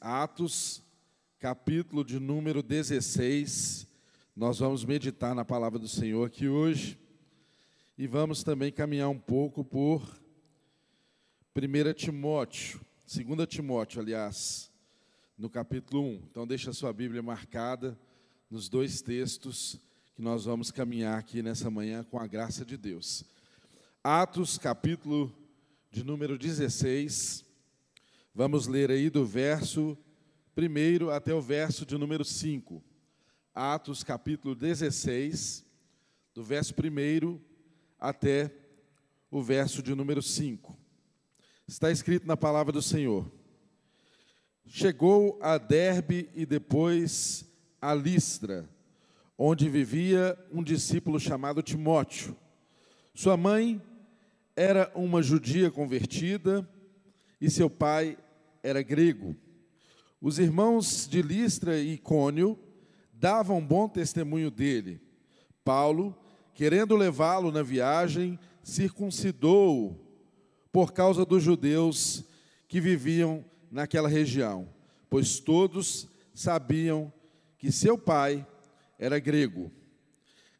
Atos, capítulo de número 16. Nós vamos meditar na palavra do Senhor aqui hoje e vamos também caminhar um pouco por 1 Timóteo, 2 Timóteo, aliás, no capítulo 1. Então, deixa a sua Bíblia marcada nos dois textos que nós vamos caminhar aqui nessa manhã com a graça de Deus. Atos, capítulo de número 16. Vamos ler aí do verso 1 até o verso de número 5. Atos capítulo 16, do verso 1 até o verso de número 5. Está escrito na palavra do Senhor. Chegou a Derbe e depois a Listra, onde vivia um discípulo chamado Timóteo. Sua mãe era uma judia convertida e seu pai era grego. Os irmãos de Listra e Cônio davam bom testemunho dele. Paulo, querendo levá-lo na viagem, circuncidou-o por causa dos judeus que viviam naquela região, pois todos sabiam que seu pai era grego.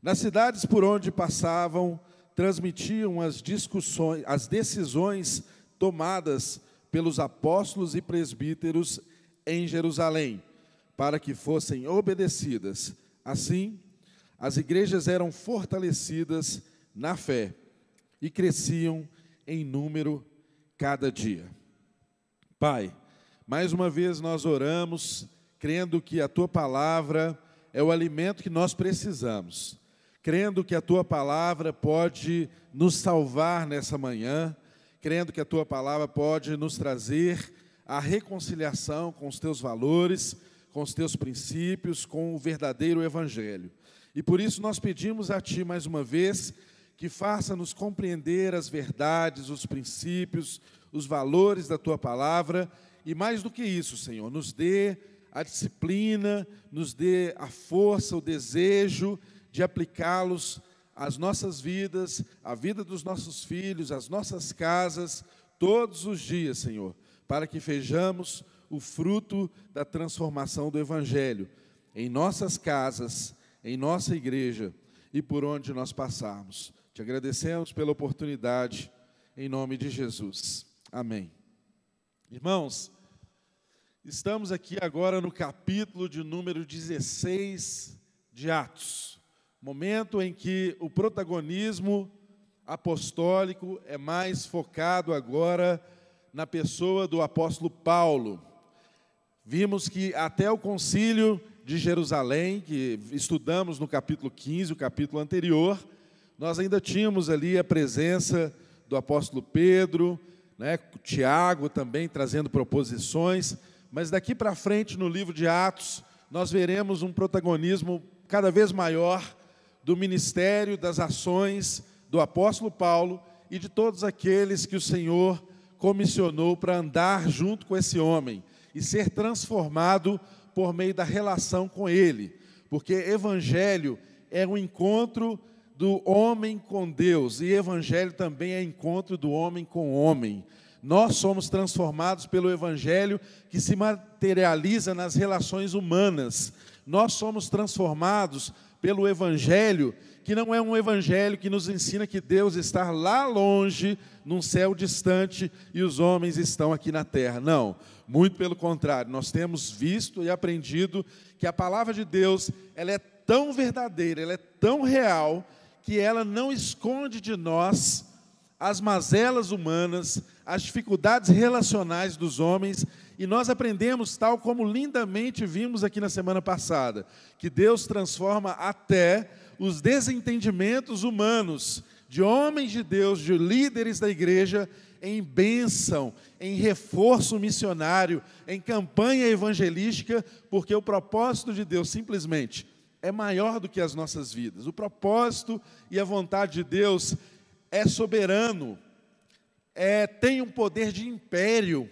Nas cidades por onde passavam, transmitiam as discussões, as decisões tomadas pelos apóstolos e presbíteros em Jerusalém, para que fossem obedecidas. Assim, as igrejas eram fortalecidas na fé e cresciam em número cada dia. Pai, mais uma vez nós oramos, crendo que a tua palavra é o alimento que nós precisamos, crendo que a tua palavra pode nos salvar nessa manhã crendo que a tua palavra pode nos trazer a reconciliação com os teus valores, com os teus princípios, com o verdadeiro evangelho. E por isso nós pedimos a ti mais uma vez que faça-nos compreender as verdades, os princípios, os valores da tua palavra e mais do que isso, Senhor, nos dê a disciplina, nos dê a força, o desejo de aplicá-los as nossas vidas, a vida dos nossos filhos, as nossas casas, todos os dias, Senhor, para que vejamos o fruto da transformação do Evangelho em nossas casas, em nossa igreja e por onde nós passarmos. Te agradecemos pela oportunidade, em nome de Jesus. Amém. Irmãos, estamos aqui agora no capítulo de número 16 de Atos momento em que o protagonismo apostólico é mais focado agora na pessoa do apóstolo Paulo. Vimos que até o concílio de Jerusalém, que estudamos no capítulo 15, o capítulo anterior, nós ainda tínhamos ali a presença do apóstolo Pedro, né, Tiago também trazendo proposições, mas daqui para frente no livro de Atos, nós veremos um protagonismo cada vez maior do ministério, das ações do apóstolo Paulo e de todos aqueles que o Senhor comissionou para andar junto com esse homem e ser transformado por meio da relação com ele, porque evangelho é um encontro do homem com Deus e evangelho também é encontro do homem com o homem. Nós somos transformados pelo evangelho que se materializa nas relações humanas. Nós somos transformados pelo Evangelho, que não é um Evangelho que nos ensina que Deus está lá longe, num céu distante, e os homens estão aqui na terra. Não, muito pelo contrário, nós temos visto e aprendido que a palavra de Deus ela é tão verdadeira, ela é tão real, que ela não esconde de nós as mazelas humanas, as dificuldades relacionais dos homens, e nós aprendemos, tal como lindamente vimos aqui na semana passada, que Deus transforma até os desentendimentos humanos de homens de Deus, de líderes da igreja, em bênção, em reforço missionário, em campanha evangelística, porque o propósito de Deus simplesmente é maior do que as nossas vidas. O propósito e a vontade de Deus é soberano, é, tem um poder de império,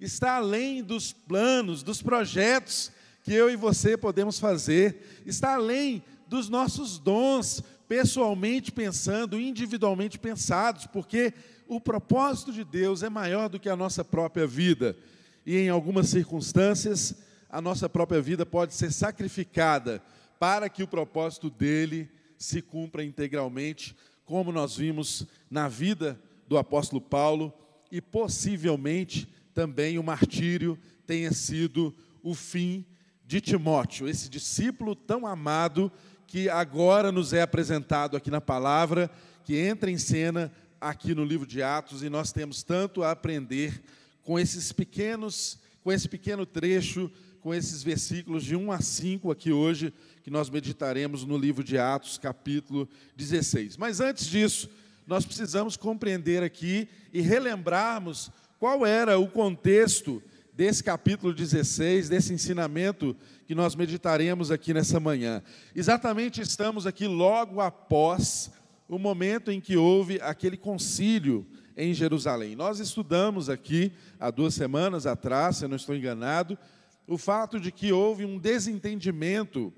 está além dos planos, dos projetos que eu e você podemos fazer, está além dos nossos dons, pessoalmente pensando, individualmente pensados, porque o propósito de Deus é maior do que a nossa própria vida. e em algumas circunstâncias a nossa própria vida pode ser sacrificada para que o propósito dele se cumpra integralmente, como nós vimos na vida do apóstolo Paulo e possivelmente também o martírio tenha sido o fim de Timóteo, esse discípulo tão amado que agora nos é apresentado aqui na palavra, que entra em cena aqui no livro de Atos e nós temos tanto a aprender com esses pequenos, com esse pequeno trecho, com esses versículos de 1 a 5 aqui hoje, que nós meditaremos no livro de Atos, capítulo 16. Mas antes disso, nós precisamos compreender aqui e relembrarmos qual era o contexto desse capítulo 16, desse ensinamento que nós meditaremos aqui nessa manhã. Exatamente estamos aqui logo após o momento em que houve aquele concílio em Jerusalém. Nós estudamos aqui há duas semanas atrás, se eu não estou enganado, o fato de que houve um desentendimento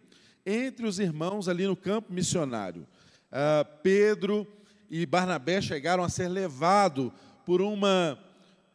entre os irmãos ali no campo missionário. Uh, Pedro e Barnabé chegaram a ser levados por uma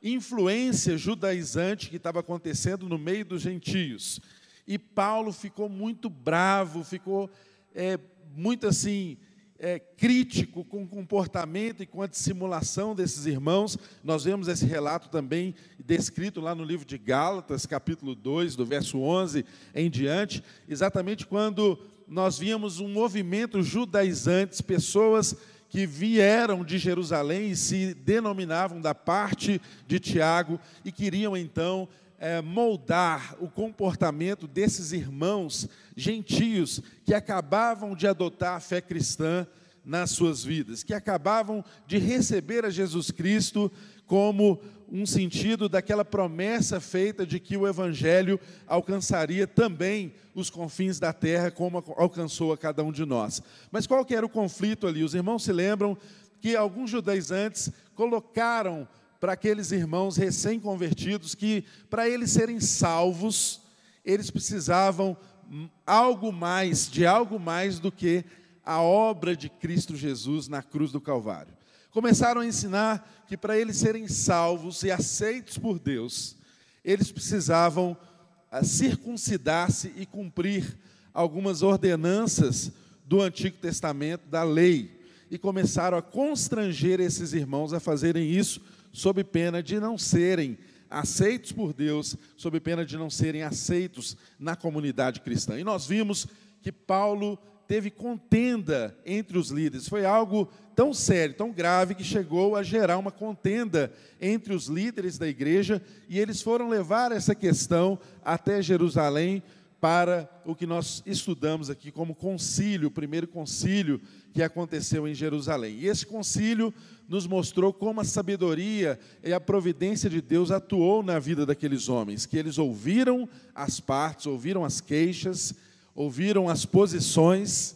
influência judaizante que estava acontecendo no meio dos gentios. E Paulo ficou muito bravo, ficou é, muito assim, é, crítico com o comportamento e com a dissimulação desses irmãos. Nós vemos esse relato também descrito lá no livro de Gálatas, capítulo 2, do verso 11 em diante, exatamente quando nós víamos um movimento judaizante, pessoas que vieram de Jerusalém e se denominavam da parte de Tiago e queriam então é, moldar o comportamento desses irmãos gentios que acabavam de adotar a fé cristã nas suas vidas, que acabavam de receber a Jesus Cristo como um sentido daquela promessa feita de que o Evangelho alcançaria também os confins da terra, como alcançou a cada um de nós. Mas qual que era o conflito ali? Os irmãos se lembram que alguns judaizantes colocaram para aqueles irmãos recém-convertidos que, para eles serem salvos, eles precisavam algo mais, de algo mais do que a obra de Cristo Jesus na cruz do Calvário. Começaram a ensinar que para eles serem salvos e aceitos por Deus, eles precisavam ah, circuncidar-se e cumprir algumas ordenanças do Antigo Testamento, da lei, e começaram a constranger esses irmãos a fazerem isso, sob pena de não serem aceitos por Deus, sob pena de não serem aceitos na comunidade cristã. E nós vimos que Paulo teve contenda entre os líderes. Foi algo tão sério, tão grave, que chegou a gerar uma contenda entre os líderes da igreja, e eles foram levar essa questão até Jerusalém para o que nós estudamos aqui como concílio, o primeiro concílio que aconteceu em Jerusalém. E esse concílio nos mostrou como a sabedoria e a providência de Deus atuou na vida daqueles homens, que eles ouviram as partes, ouviram as queixas, ouviram as posições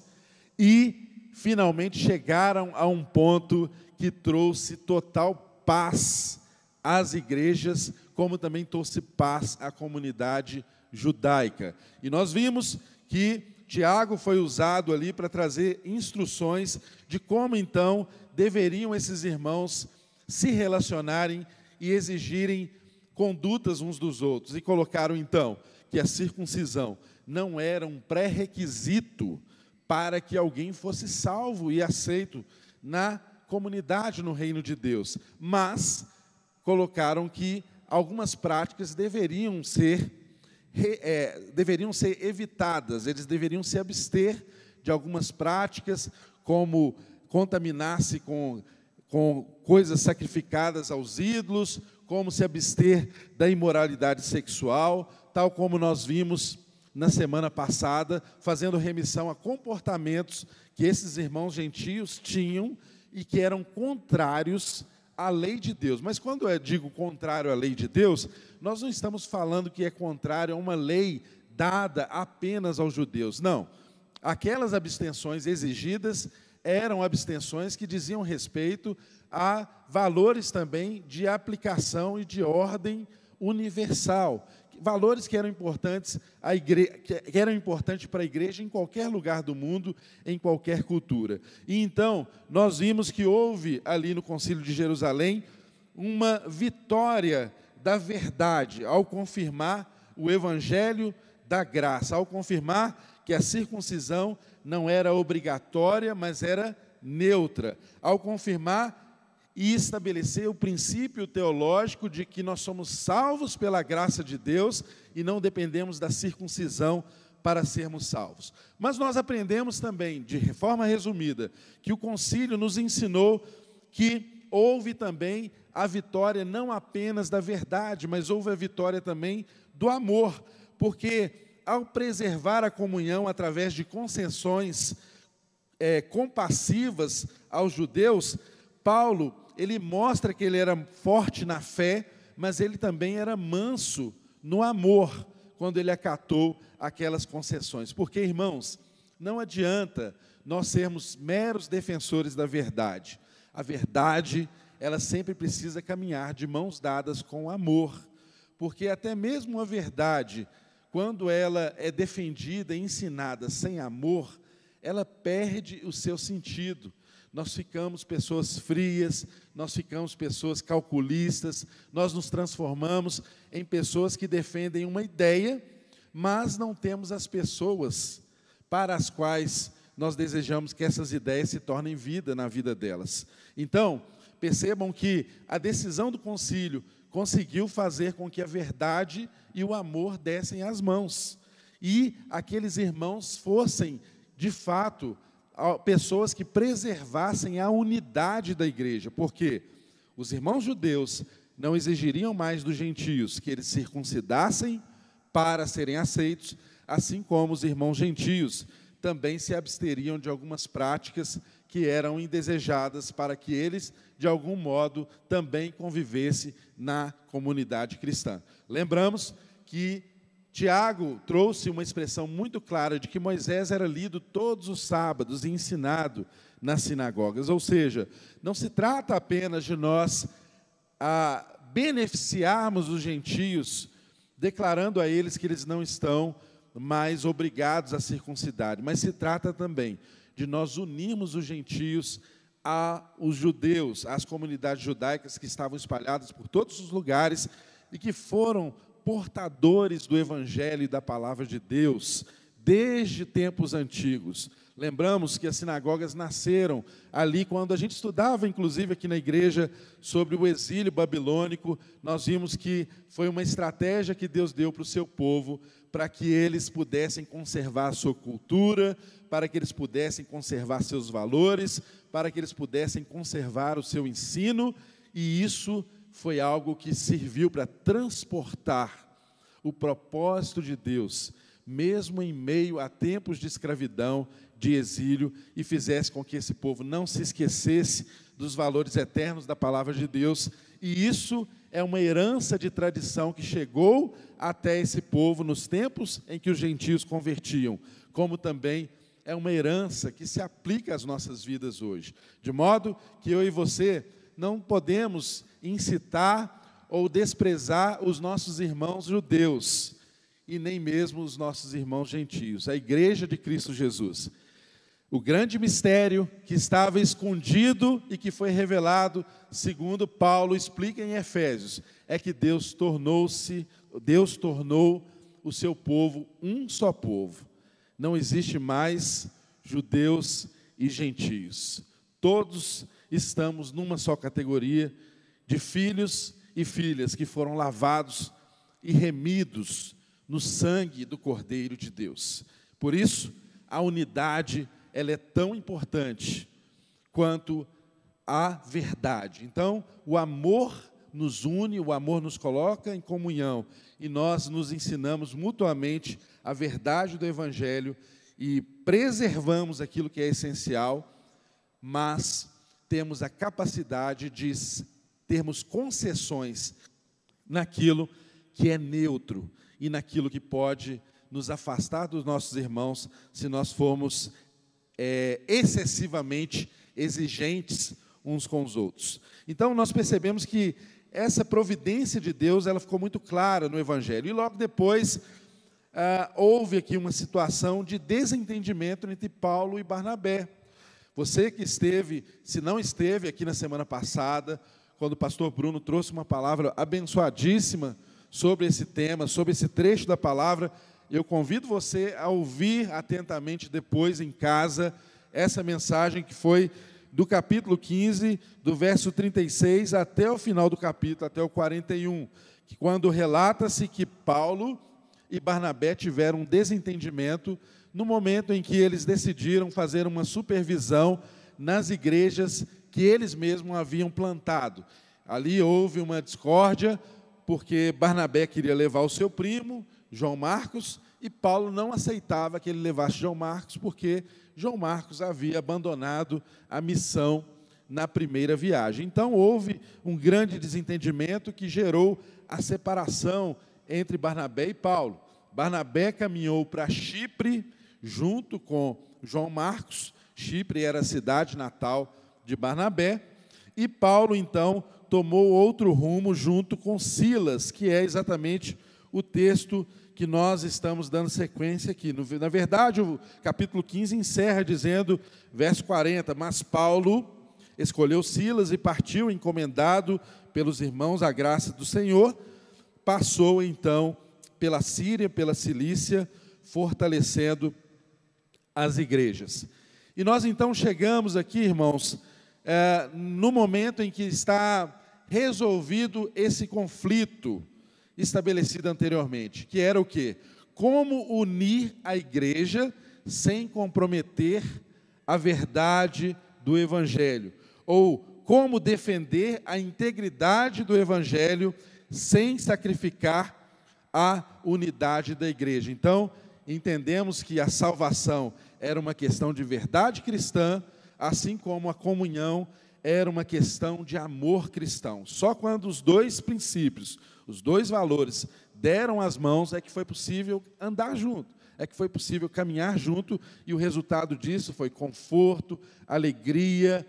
e finalmente chegaram a um ponto que trouxe total paz às igrejas, como também trouxe paz à comunidade judaica. E nós vimos que Tiago foi usado ali para trazer instruções de como então deveriam esses irmãos se relacionarem e exigirem condutas uns dos outros. E colocaram então que a circuncisão não era um pré-requisito para que alguém fosse salvo e aceito na comunidade no reino de Deus, mas colocaram que algumas práticas deveriam ser é, deveriam ser evitadas, eles deveriam se abster de algumas práticas, como contaminar-se com, com coisas sacrificadas aos ídolos, como se abster da imoralidade sexual, tal como nós vimos na semana passada, fazendo remissão a comportamentos que esses irmãos gentios tinham e que eram contrários à lei de Deus. Mas quando eu digo contrário à lei de Deus, nós não estamos falando que é contrário a uma lei dada apenas aos judeus. Não. Aquelas abstenções exigidas eram abstenções que diziam respeito a valores também de aplicação e de ordem universal, valores que eram importantes à igreja, que eram importantes para a igreja em qualquer lugar do mundo, em qualquer cultura. E então, nós vimos que houve ali no Concílio de Jerusalém uma vitória da verdade, ao confirmar o evangelho da graça, ao confirmar que a circuncisão não era obrigatória, mas era neutra, ao confirmar e estabelecer o princípio teológico de que nós somos salvos pela graça de Deus e não dependemos da circuncisão para sermos salvos. Mas nós aprendemos também, de forma resumida, que o concílio nos ensinou que houve também a vitória não apenas da verdade, mas houve a vitória também do amor, porque ao preservar a comunhão através de concessões é, compassivas aos judeus, Paulo ele mostra que ele era forte na fé, mas ele também era manso no amor quando ele acatou aquelas concessões. Porque, irmãos, não adianta nós sermos meros defensores da verdade. A verdade, ela sempre precisa caminhar de mãos dadas com amor. Porque até mesmo a verdade, quando ela é defendida e ensinada sem amor, ela perde o seu sentido. Nós ficamos pessoas frias, nós ficamos pessoas calculistas, nós nos transformamos em pessoas que defendem uma ideia, mas não temos as pessoas para as quais nós desejamos que essas ideias se tornem vida na vida delas. Então, percebam que a decisão do concílio conseguiu fazer com que a verdade e o amor dessem as mãos. E aqueles irmãos fossem, de fato, pessoas que preservassem a unidade da igreja, porque os irmãos judeus não exigiriam mais dos gentios que eles circuncidassem para serem aceitos, assim como os irmãos gentios também se absteriam de algumas práticas que eram indesejadas para que eles, de algum modo, também convivessem na comunidade cristã. Lembramos que Tiago trouxe uma expressão muito clara de que Moisés era lido todos os sábados e ensinado nas sinagogas. Ou seja, não se trata apenas de nós a beneficiarmos os gentios, declarando a eles que eles não estão mais obrigados a circuncidar, mas se trata também de nós unirmos os gentios aos judeus, às comunidades judaicas que estavam espalhadas por todos os lugares e que foram portadores do Evangelho e da palavra de Deus desde tempos antigos. Lembramos que as sinagogas nasceram ali quando a gente estudava, inclusive aqui na igreja, sobre o exílio babilônico. Nós vimos que foi uma estratégia que Deus deu para o seu povo, para que eles pudessem conservar a sua cultura, para que eles pudessem conservar seus valores, para que eles pudessem conservar o seu ensino, e isso foi algo que serviu para transportar o propósito de Deus, mesmo em meio a tempos de escravidão, de exílio, e fizesse com que esse povo não se esquecesse dos valores eternos da palavra de Deus, e isso é uma herança de tradição que chegou até esse povo nos tempos em que os gentios convertiam, como também é uma herança que se aplica às nossas vidas hoje. De modo que eu e você não podemos incitar ou desprezar os nossos irmãos judeus e nem mesmo os nossos irmãos gentios, a igreja de Cristo Jesus. O grande mistério que estava escondido e que foi revelado, segundo Paulo explica em Efésios, é que Deus tornou-se, Deus tornou o seu povo um só povo. Não existe mais judeus e gentios. Todos estamos numa só categoria de filhos e filhas que foram lavados e remidos no sangue do Cordeiro de Deus. Por isso, a unidade ela é tão importante quanto a verdade. Então, o amor nos une, o amor nos coloca em comunhão e nós nos ensinamos mutuamente a verdade do Evangelho e preservamos aquilo que é essencial, mas temos a capacidade de termos concessões naquilo que é neutro e naquilo que pode nos afastar dos nossos irmãos se nós formos é, excessivamente exigentes uns com os outros. Então nós percebemos que essa providência de Deus ela ficou muito clara no Evangelho e logo depois ah, houve aqui uma situação de desentendimento entre Paulo e Barnabé. Você que esteve, se não esteve aqui na semana passada, quando o pastor Bruno trouxe uma palavra abençoadíssima sobre esse tema, sobre esse trecho da palavra. Eu convido você a ouvir atentamente depois em casa essa mensagem que foi do capítulo 15, do verso 36 até o final do capítulo, até o 41, que quando relata-se que Paulo e Barnabé tiveram um desentendimento no momento em que eles decidiram fazer uma supervisão nas igrejas que eles mesmos haviam plantado. Ali houve uma discórdia, porque Barnabé queria levar o seu primo, João Marcos, e Paulo não aceitava que ele levasse João Marcos, porque João Marcos havia abandonado a missão na primeira viagem. Então houve um grande desentendimento que gerou a separação entre Barnabé e Paulo. Barnabé caminhou para Chipre junto com João Marcos. Chipre era a cidade natal de Barnabé. E Paulo, então, tomou outro rumo junto com Silas, que é exatamente o texto que nós estamos dando sequência aqui. Na verdade, o capítulo 15 encerra dizendo, verso 40, mas Paulo escolheu Silas e partiu encomendado pelos irmãos à graça do Senhor, passou então pela Síria, pela Cilícia, fortalecendo as igrejas. E nós então chegamos aqui, irmãos, é, no momento em que está resolvido esse conflito estabelecido anteriormente, que era o quê? Como unir a igreja sem comprometer a verdade do evangelho, ou como defender a integridade do evangelho sem sacrificar a unidade da igreja. Então, entendemos que a salvação era uma questão de verdade cristã, assim como a comunhão era uma questão de amor cristão. Só quando os dois princípios, os dois valores deram as mãos é que foi possível andar junto, é que foi possível caminhar junto, e o resultado disso foi conforto, alegria,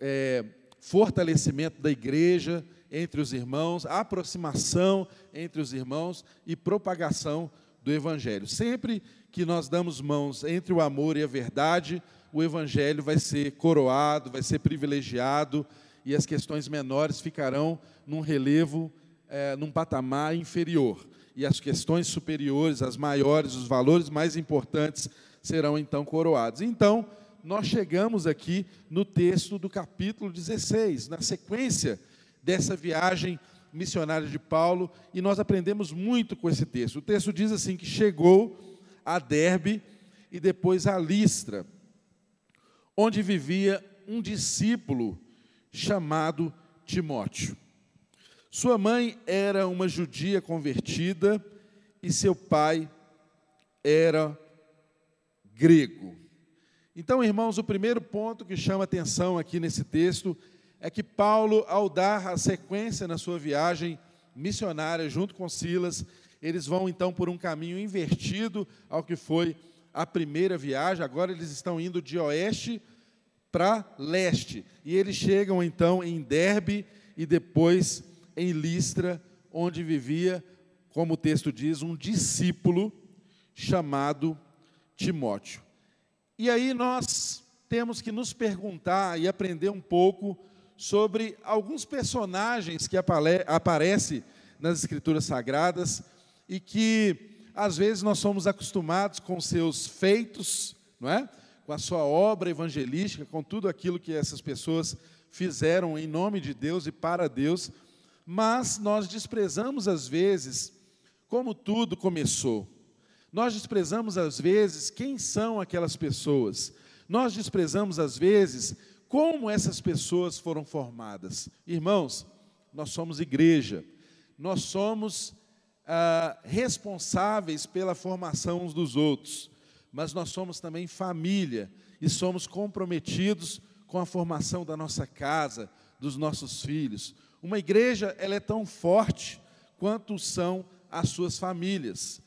é, fortalecimento da igreja entre os irmãos, aproximação entre os irmãos e propagação do Evangelho. Sempre que nós damos mãos entre o amor e a verdade, o Evangelho vai ser coroado, vai ser privilegiado e as questões menores ficarão num relevo, é, num patamar inferior. E as questões superiores, as maiores, os valores mais importantes serão então coroados. Então, nós chegamos aqui no texto do capítulo 16, na sequência dessa viagem missionária de Paulo, e nós aprendemos muito com esse texto. O texto diz assim: que chegou a Derbe e depois a Listra, onde vivia um discípulo chamado Timóteo. Sua mãe era uma judia convertida e seu pai era grego. Então, irmãos, o primeiro ponto que chama atenção aqui nesse texto é que Paulo, ao dar a sequência na sua viagem missionária junto com Silas, eles vão então por um caminho invertido ao que foi a primeira viagem. Agora eles estão indo de oeste para leste. E eles chegam então em Derbe e depois em Listra, onde vivia, como o texto diz, um discípulo chamado Timóteo. E aí nós temos que nos perguntar e aprender um pouco sobre alguns personagens que aparecem nas Escrituras Sagradas e que às vezes nós somos acostumados com seus feitos, não é? Com a sua obra evangelística, com tudo aquilo que essas pessoas fizeram em nome de Deus e para Deus, mas nós desprezamos às vezes como tudo começou. Nós desprezamos às vezes quem são aquelas pessoas. Nós desprezamos às vezes como essas pessoas foram formadas? Irmãos, nós somos igreja, nós somos ah, responsáveis pela formação uns dos outros, mas nós somos também família e somos comprometidos com a formação da nossa casa, dos nossos filhos. Uma igreja, ela é tão forte quanto são as suas famílias.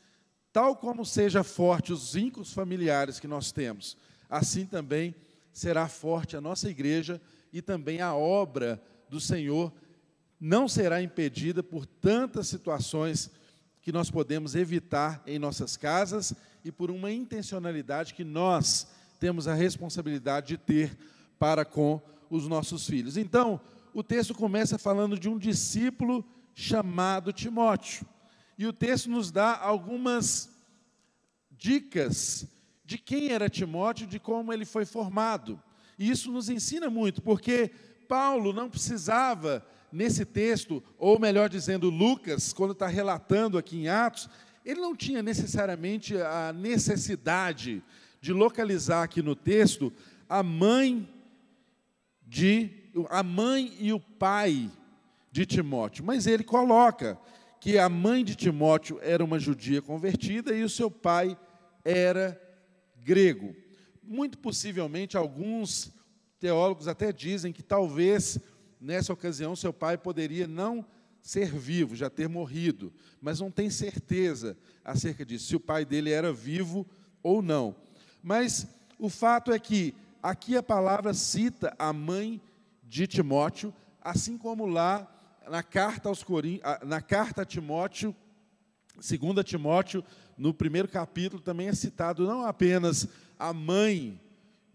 Tal como seja forte os vínculos familiares que nós temos, assim também será forte a nossa igreja e também a obra do Senhor não será impedida por tantas situações que nós podemos evitar em nossas casas e por uma intencionalidade que nós temos a responsabilidade de ter para com os nossos filhos. Então, o texto começa falando de um discípulo chamado Timóteo. E o texto nos dá algumas dicas de quem era Timóteo, de como ele foi formado. E isso nos ensina muito, porque Paulo não precisava, nesse texto, ou melhor dizendo, Lucas, quando está relatando aqui em Atos, ele não tinha necessariamente a necessidade de localizar aqui no texto a mãe de a mãe e o pai de Timóteo, mas ele coloca que a mãe de Timóteo era uma judia convertida e o seu pai era grego. Muito possivelmente alguns teólogos até dizem que talvez nessa ocasião seu pai poderia não ser vivo, já ter morrido, mas não tem certeza acerca disso, se o pai dele era vivo ou não. Mas o fato é que aqui a palavra cita a mãe de Timóteo, assim como lá na carta aos na carta a Timóteo, segunda Timóteo, no primeiro capítulo também é citado não apenas a mãe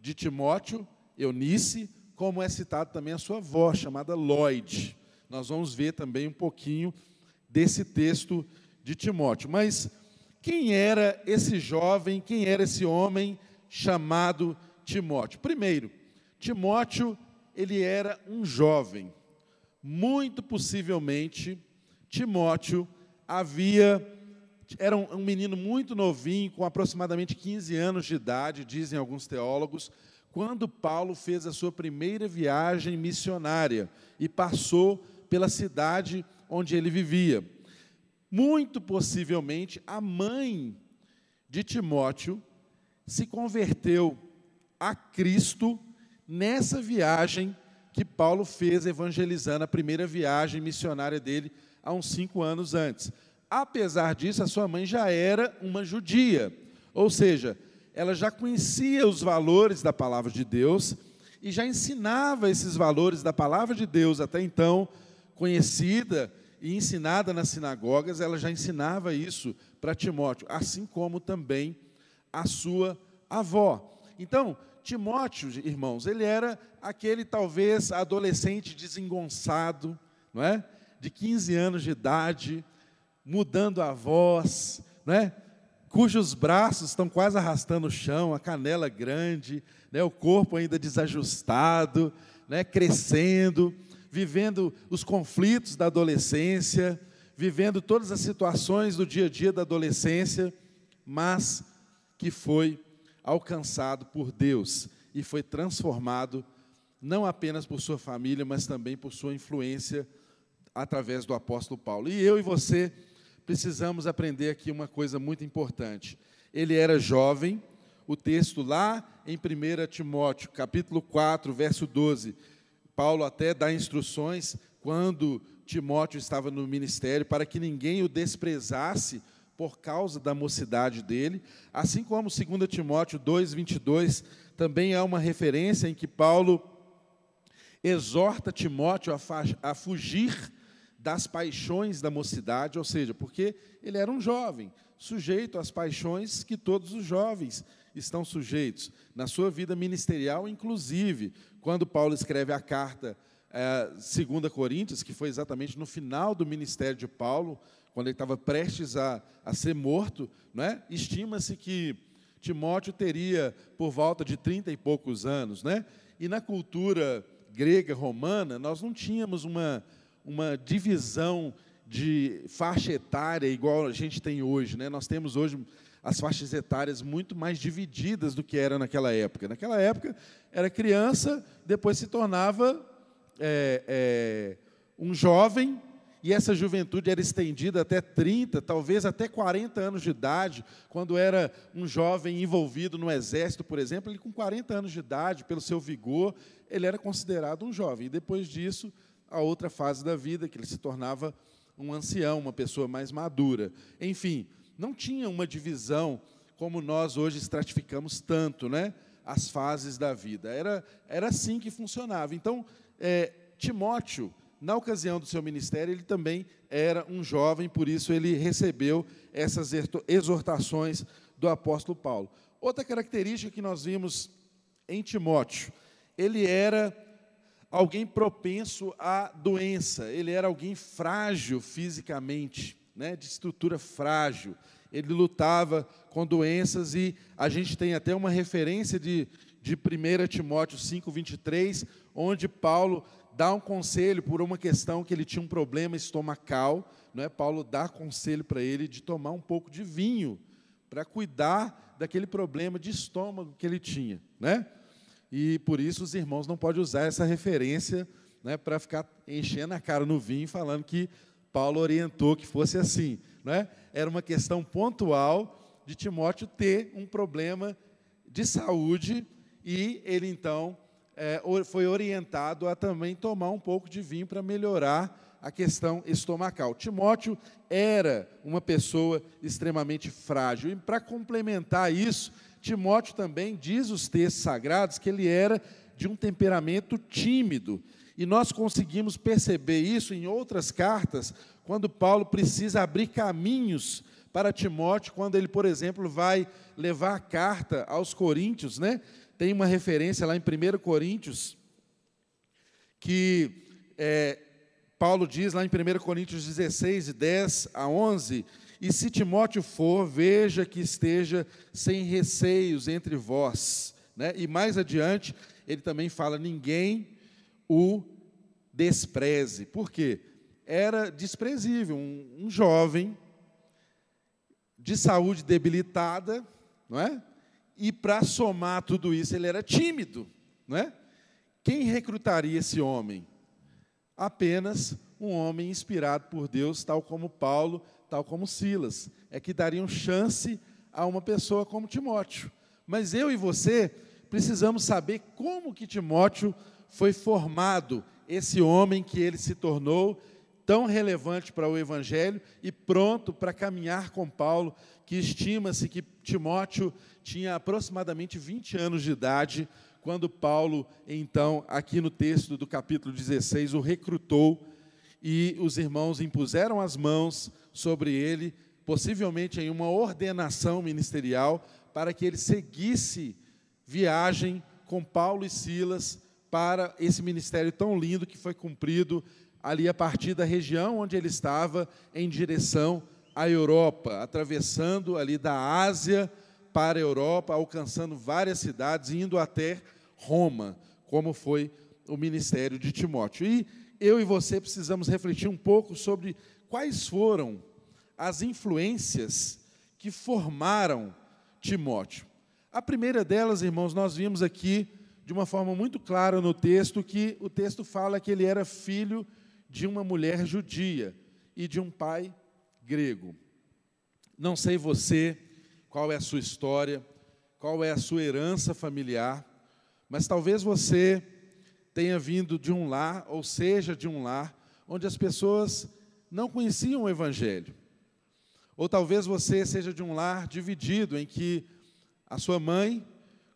de Timóteo, Eunice, como é citado também a sua avó, chamada Lloyd. Nós vamos ver também um pouquinho desse texto de Timóteo. Mas quem era esse jovem, quem era esse homem chamado Timóteo? Primeiro, Timóteo ele era um jovem. Muito possivelmente, Timóteo havia era um, um, menino muito novinho, com aproximadamente 15 anos de idade, dizem alguns teólogos, quando Paulo fez a sua primeira viagem missionária e passou pela cidade onde ele vivia. Muito possivelmente, a mãe de Timóteo se converteu a Cristo nessa viagem que Paulo fez evangelizando, a primeira viagem missionária dele, há uns cinco anos antes. Apesar disso, a sua mãe já era uma judia, ou seja, ela já conhecia os valores da palavra de Deus e já ensinava esses valores da palavra de Deus até então, conhecida e ensinada nas sinagogas, ela já ensinava isso para Timóteo, assim como também a sua avó. Então, Timóteo, irmãos, ele era aquele talvez adolescente desengonçado, não é? De 15 anos de idade, mudando a voz, né? Cujos braços estão quase arrastando o chão, a canela grande, né? o corpo ainda desajustado, né? crescendo, vivendo os conflitos da adolescência, vivendo todas as situações do dia a dia da adolescência, mas que foi alcançado por Deus e foi transformado não apenas por sua família, mas também por sua influência através do apóstolo Paulo. E eu e você precisamos aprender aqui uma coisa muito importante. Ele era jovem, o texto lá em 1 Timóteo, capítulo 4, verso 12, Paulo até dá instruções quando Timóteo estava no ministério para que ninguém o desprezasse por causa da mocidade dele, assim como 2 Timóteo 2:22 também há uma referência em que Paulo exorta Timóteo a, a fugir das paixões da mocidade, ou seja, porque ele era um jovem, sujeito às paixões que todos os jovens estão sujeitos na sua vida ministerial, inclusive quando Paulo escreve a carta é, 2 Coríntios, que foi exatamente no final do ministério de Paulo, quando ele estava prestes a, a ser morto, né? estima-se que Timóteo teria por volta de 30 e poucos anos. Né? E na cultura grega, romana, nós não tínhamos uma uma divisão de faixa etária igual a gente tem hoje. Né? Nós temos hoje as faixas etárias muito mais divididas do que era naquela época. Naquela época, era criança, depois se tornava é, é, um jovem, e essa juventude era estendida até 30, talvez até 40 anos de idade, quando era um jovem envolvido no exército, por exemplo, ele com 40 anos de idade, pelo seu vigor, ele era considerado um jovem. E depois disso, a outra fase da vida, que ele se tornava um ancião, uma pessoa mais madura. Enfim, não tinha uma divisão como nós hoje estratificamos tanto, né? As fases da vida. Era, era assim que funcionava. Então, é, Timóteo, na ocasião do seu ministério, ele também era um jovem, por isso ele recebeu essas exortações do apóstolo Paulo. Outra característica que nós vimos em Timóteo, ele era alguém propenso à doença, ele era alguém frágil fisicamente, né, de estrutura frágil. Ele lutava com doenças e a gente tem até uma referência de, de 1 Timóteo 5, 23, onde Paulo dá um conselho por uma questão que ele tinha um problema estomacal, não é? Paulo dá conselho para ele de tomar um pouco de vinho para cuidar daquele problema de estômago que ele tinha, né? E por isso os irmãos não podem usar essa referência né, para ficar enchendo a cara no vinho falando que Paulo orientou que fosse assim. Né? Era uma questão pontual de Timóteo ter um problema de saúde e ele então é, foi orientado a também tomar um pouco de vinho para melhorar a questão estomacal. Timóteo era uma pessoa extremamente frágil. E para complementar isso, Timóteo também diz os textos sagrados que ele era de um temperamento tímido. E nós conseguimos perceber isso em outras cartas, quando Paulo precisa abrir caminhos para Timóteo, quando ele, por exemplo, vai levar a carta aos Coríntios, né? Tem uma referência lá em 1 Coríntios, que é, Paulo diz lá em 1 Coríntios 16, 10 a 11, e se Timóteo for, veja que esteja sem receios entre vós. Né? E mais adiante, ele também fala: ninguém o despreze. Por quê? Era desprezível, um, um jovem de saúde debilitada, não é? E para somar tudo isso, ele era tímido, não é? Quem recrutaria esse homem? Apenas um homem inspirado por Deus, tal como Paulo tal como Silas, é que dariam chance a uma pessoa como Timóteo. Mas eu e você precisamos saber como que Timóteo foi formado, esse homem que ele se tornou tão relevante para o evangelho e pronto para caminhar com Paulo, que estima-se que Timóteo tinha aproximadamente 20 anos de idade quando Paulo, então, aqui no texto do capítulo 16, o recrutou e os irmãos impuseram as mãos sobre ele, possivelmente em uma ordenação ministerial, para que ele seguisse viagem com Paulo e Silas para esse ministério tão lindo que foi cumprido ali a partir da região onde ele estava, em direção à Europa, atravessando ali da Ásia para a Europa, alcançando várias cidades, indo até Roma, como foi o ministério de Timóteo. E eu e você precisamos refletir um pouco sobre quais foram as influências que formaram Timóteo. A primeira delas, irmãos, nós vimos aqui de uma forma muito clara no texto que o texto fala que ele era filho de uma mulher judia e de um pai grego. Não sei você qual é a sua história, qual é a sua herança familiar, mas talvez você tenha vindo de um lar, ou seja, de um lar, onde as pessoas não conheciam o Evangelho. Ou talvez você seja de um lar dividido, em que a sua mãe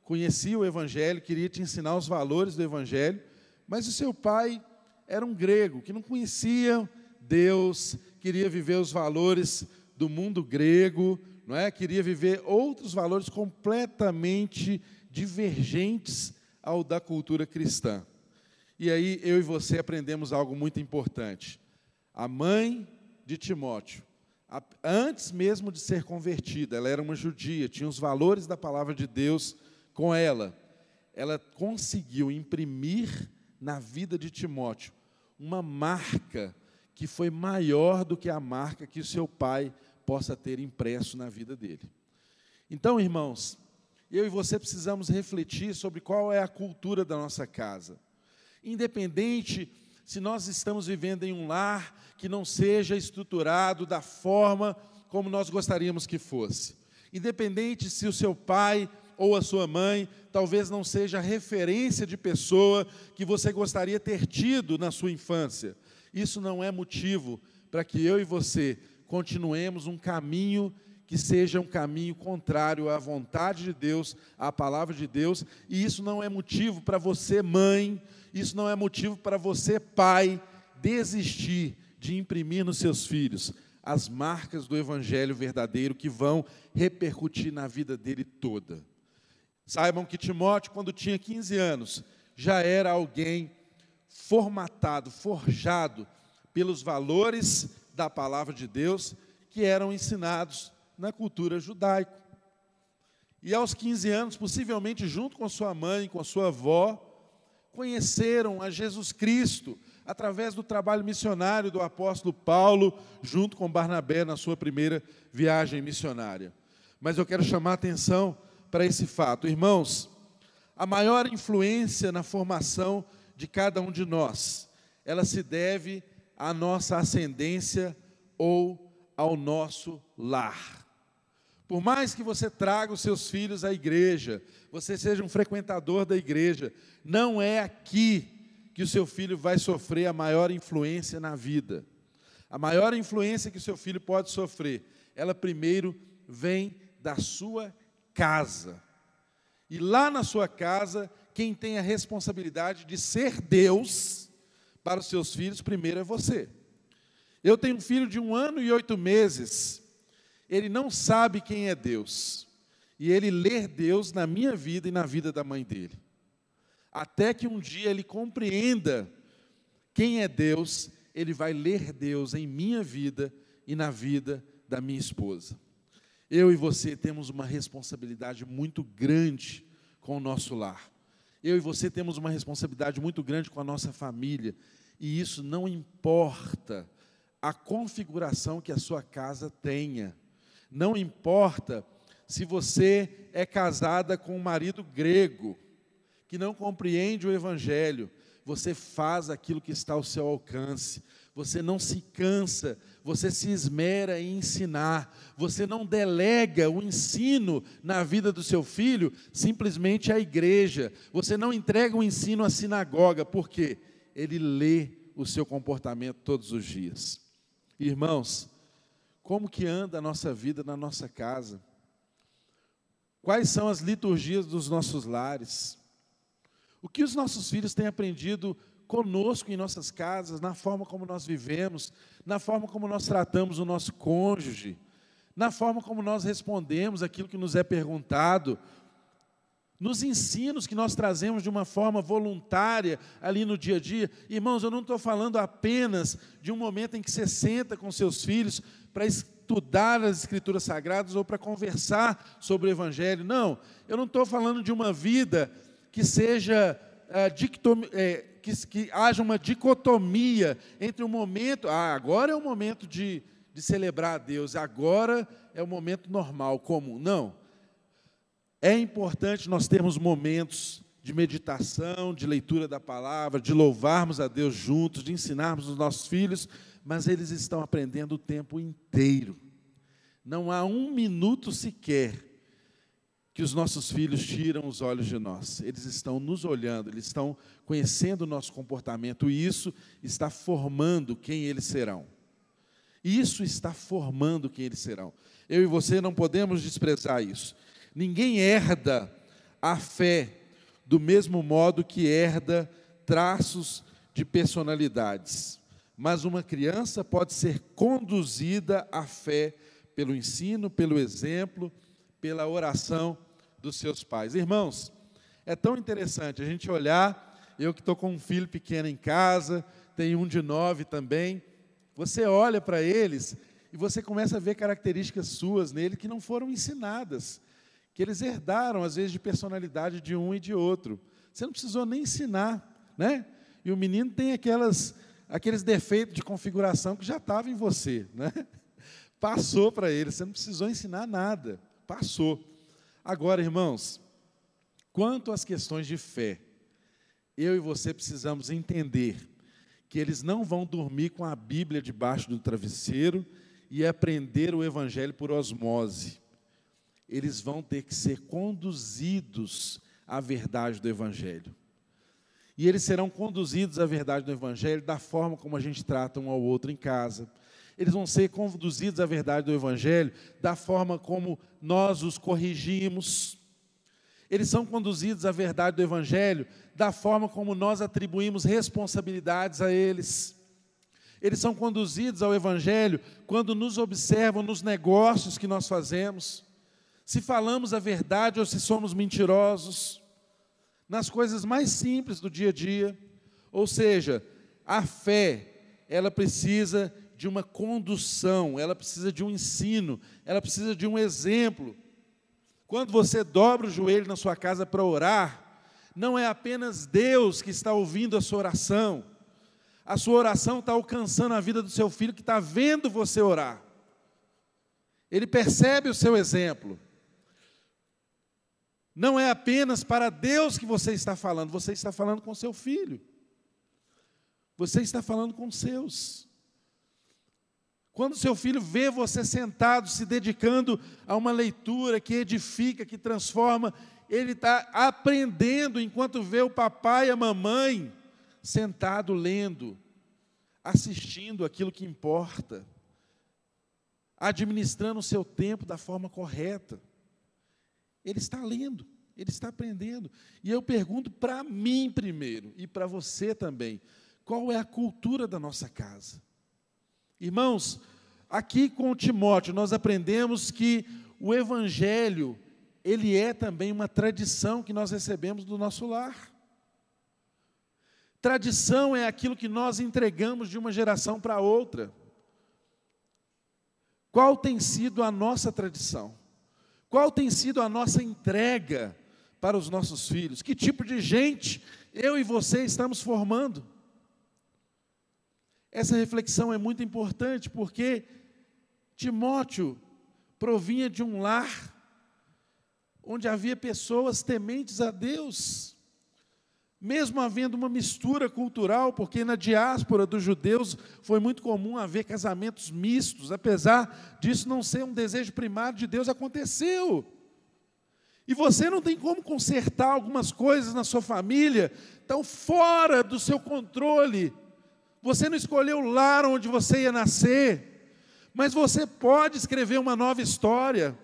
conhecia o Evangelho, queria te ensinar os valores do Evangelho, mas o seu pai era um grego, que não conhecia Deus, queria viver os valores do mundo grego, não é? Queria viver outros valores completamente divergentes ao da cultura cristã. E aí eu e você aprendemos algo muito importante. A mãe de Timóteo, antes mesmo de ser convertida, ela era uma judia, tinha os valores da palavra de Deus com ela. Ela conseguiu imprimir na vida de Timóteo uma marca que foi maior do que a marca que o seu pai possa ter impresso na vida dele. Então, irmãos, eu e você precisamos refletir sobre qual é a cultura da nossa casa independente se nós estamos vivendo em um lar que não seja estruturado da forma como nós gostaríamos que fosse. Independente se o seu pai ou a sua mãe talvez não seja a referência de pessoa que você gostaria ter tido na sua infância. Isso não é motivo para que eu e você continuemos um caminho que seja um caminho contrário à vontade de Deus, à palavra de Deus, e isso não é motivo para você, mãe, isso não é motivo para você, pai, desistir de imprimir nos seus filhos as marcas do evangelho verdadeiro que vão repercutir na vida dele toda. Saibam que Timóteo, quando tinha 15 anos, já era alguém formatado, forjado pelos valores da palavra de Deus que eram ensinados na cultura judaica. E aos 15 anos, possivelmente junto com sua mãe, com a sua avó, conheceram a Jesus Cristo através do trabalho missionário do apóstolo Paulo, junto com Barnabé na sua primeira viagem missionária. Mas eu quero chamar a atenção para esse fato. Irmãos, a maior influência na formação de cada um de nós, ela se deve à nossa ascendência ou ao nosso lar. Por mais que você traga os seus filhos à igreja, você seja um frequentador da igreja, não é aqui que o seu filho vai sofrer a maior influência na vida. A maior influência que o seu filho pode sofrer, ela primeiro vem da sua casa. E lá na sua casa, quem tem a responsabilidade de ser Deus para os seus filhos, primeiro é você. Eu tenho um filho de um ano e oito meses, ele não sabe quem é Deus. E ele lê Deus na minha vida e na vida da mãe dele. Até que um dia ele compreenda quem é Deus, ele vai ler Deus em minha vida e na vida da minha esposa. Eu e você temos uma responsabilidade muito grande com o nosso lar. Eu e você temos uma responsabilidade muito grande com a nossa família. E isso não importa a configuração que a sua casa tenha. Não importa se você é casada com um marido grego, que não compreende o Evangelho, você faz aquilo que está ao seu alcance, você não se cansa, você se esmera em ensinar, você não delega o ensino na vida do seu filho simplesmente à igreja, você não entrega o ensino à sinagoga, porque ele lê o seu comportamento todos os dias. Irmãos, como que anda a nossa vida na nossa casa? Quais são as liturgias dos nossos lares? O que os nossos filhos têm aprendido conosco em nossas casas, na forma como nós vivemos, na forma como nós tratamos o nosso cônjuge, na forma como nós respondemos aquilo que nos é perguntado, nos ensinos que nós trazemos de uma forma voluntária ali no dia a dia. Irmãos, eu não estou falando apenas de um momento em que você senta com seus filhos para estudar as Escrituras Sagradas ou para conversar sobre o Evangelho. Não, eu não estou falando de uma vida que seja é, é, que, que haja uma dicotomia entre o momento, ah, agora é o momento de, de celebrar a Deus, agora é o momento normal, comum. Não. É importante nós termos momentos de meditação, de leitura da palavra, de louvarmos a Deus juntos, de ensinarmos os nossos filhos, mas eles estão aprendendo o tempo inteiro. Não há um minuto sequer que os nossos filhos tiram os olhos de nós. Eles estão nos olhando, eles estão conhecendo o nosso comportamento, e isso está formando quem eles serão. Isso está formando quem eles serão. Eu e você não podemos desprezar isso. Ninguém herda a fé do mesmo modo que herda traços de personalidades. Mas uma criança pode ser conduzida à fé pelo ensino, pelo exemplo, pela oração dos seus pais. Irmãos, é tão interessante a gente olhar, eu que estou com um filho pequeno em casa, tem um de nove também, você olha para eles e você começa a ver características suas nele que não foram ensinadas que eles herdaram, às vezes, de personalidade de um e de outro. Você não precisou nem ensinar, né? E o menino tem aquelas, aqueles defeitos de configuração que já estavam em você, né? Passou para ele, você não precisou ensinar nada, passou. Agora, irmãos, quanto às questões de fé, eu e você precisamos entender que eles não vão dormir com a Bíblia debaixo do travesseiro e aprender o Evangelho por osmose eles vão ter que ser conduzidos à verdade do Evangelho. E eles serão conduzidos à verdade do Evangelho da forma como a gente trata um ao outro em casa. Eles vão ser conduzidos à verdade do Evangelho da forma como nós os corrigimos. Eles são conduzidos à verdade do Evangelho da forma como nós atribuímos responsabilidades a eles. Eles são conduzidos ao Evangelho quando nos observam nos negócios que nós fazemos se falamos a verdade ou se somos mentirosos, nas coisas mais simples do dia a dia, Ou seja, a fé, ela precisa de uma condução, ela precisa de um ensino, ela precisa de um exemplo. Quando você dobra o joelho na sua casa para orar, não é apenas Deus que está ouvindo a sua oração, a sua oração está alcançando a vida do seu filho que está vendo você orar. Ele percebe o seu exemplo. Não é apenas para Deus que você está falando, você está falando com seu filho. Você está falando com seus. Quando seu filho vê você sentado, se dedicando a uma leitura que edifica, que transforma, ele está aprendendo enquanto vê o papai e a mamãe sentado lendo, assistindo aquilo que importa, administrando o seu tempo da forma correta. Ele está lendo, ele está aprendendo. E eu pergunto para mim primeiro e para você também: qual é a cultura da nossa casa? Irmãos, aqui com Timóteo nós aprendemos que o evangelho, ele é também uma tradição que nós recebemos do nosso lar. Tradição é aquilo que nós entregamos de uma geração para outra. Qual tem sido a nossa tradição? Qual tem sido a nossa entrega para os nossos filhos? Que tipo de gente eu e você estamos formando? Essa reflexão é muito importante porque Timóteo provinha de um lar onde havia pessoas tementes a Deus, mesmo havendo uma mistura cultural, porque na diáspora dos judeus foi muito comum haver casamentos mistos, apesar disso não ser um desejo primário de Deus, aconteceu. E você não tem como consertar algumas coisas na sua família, estão fora do seu controle. Você não escolheu o lar onde você ia nascer, mas você pode escrever uma nova história.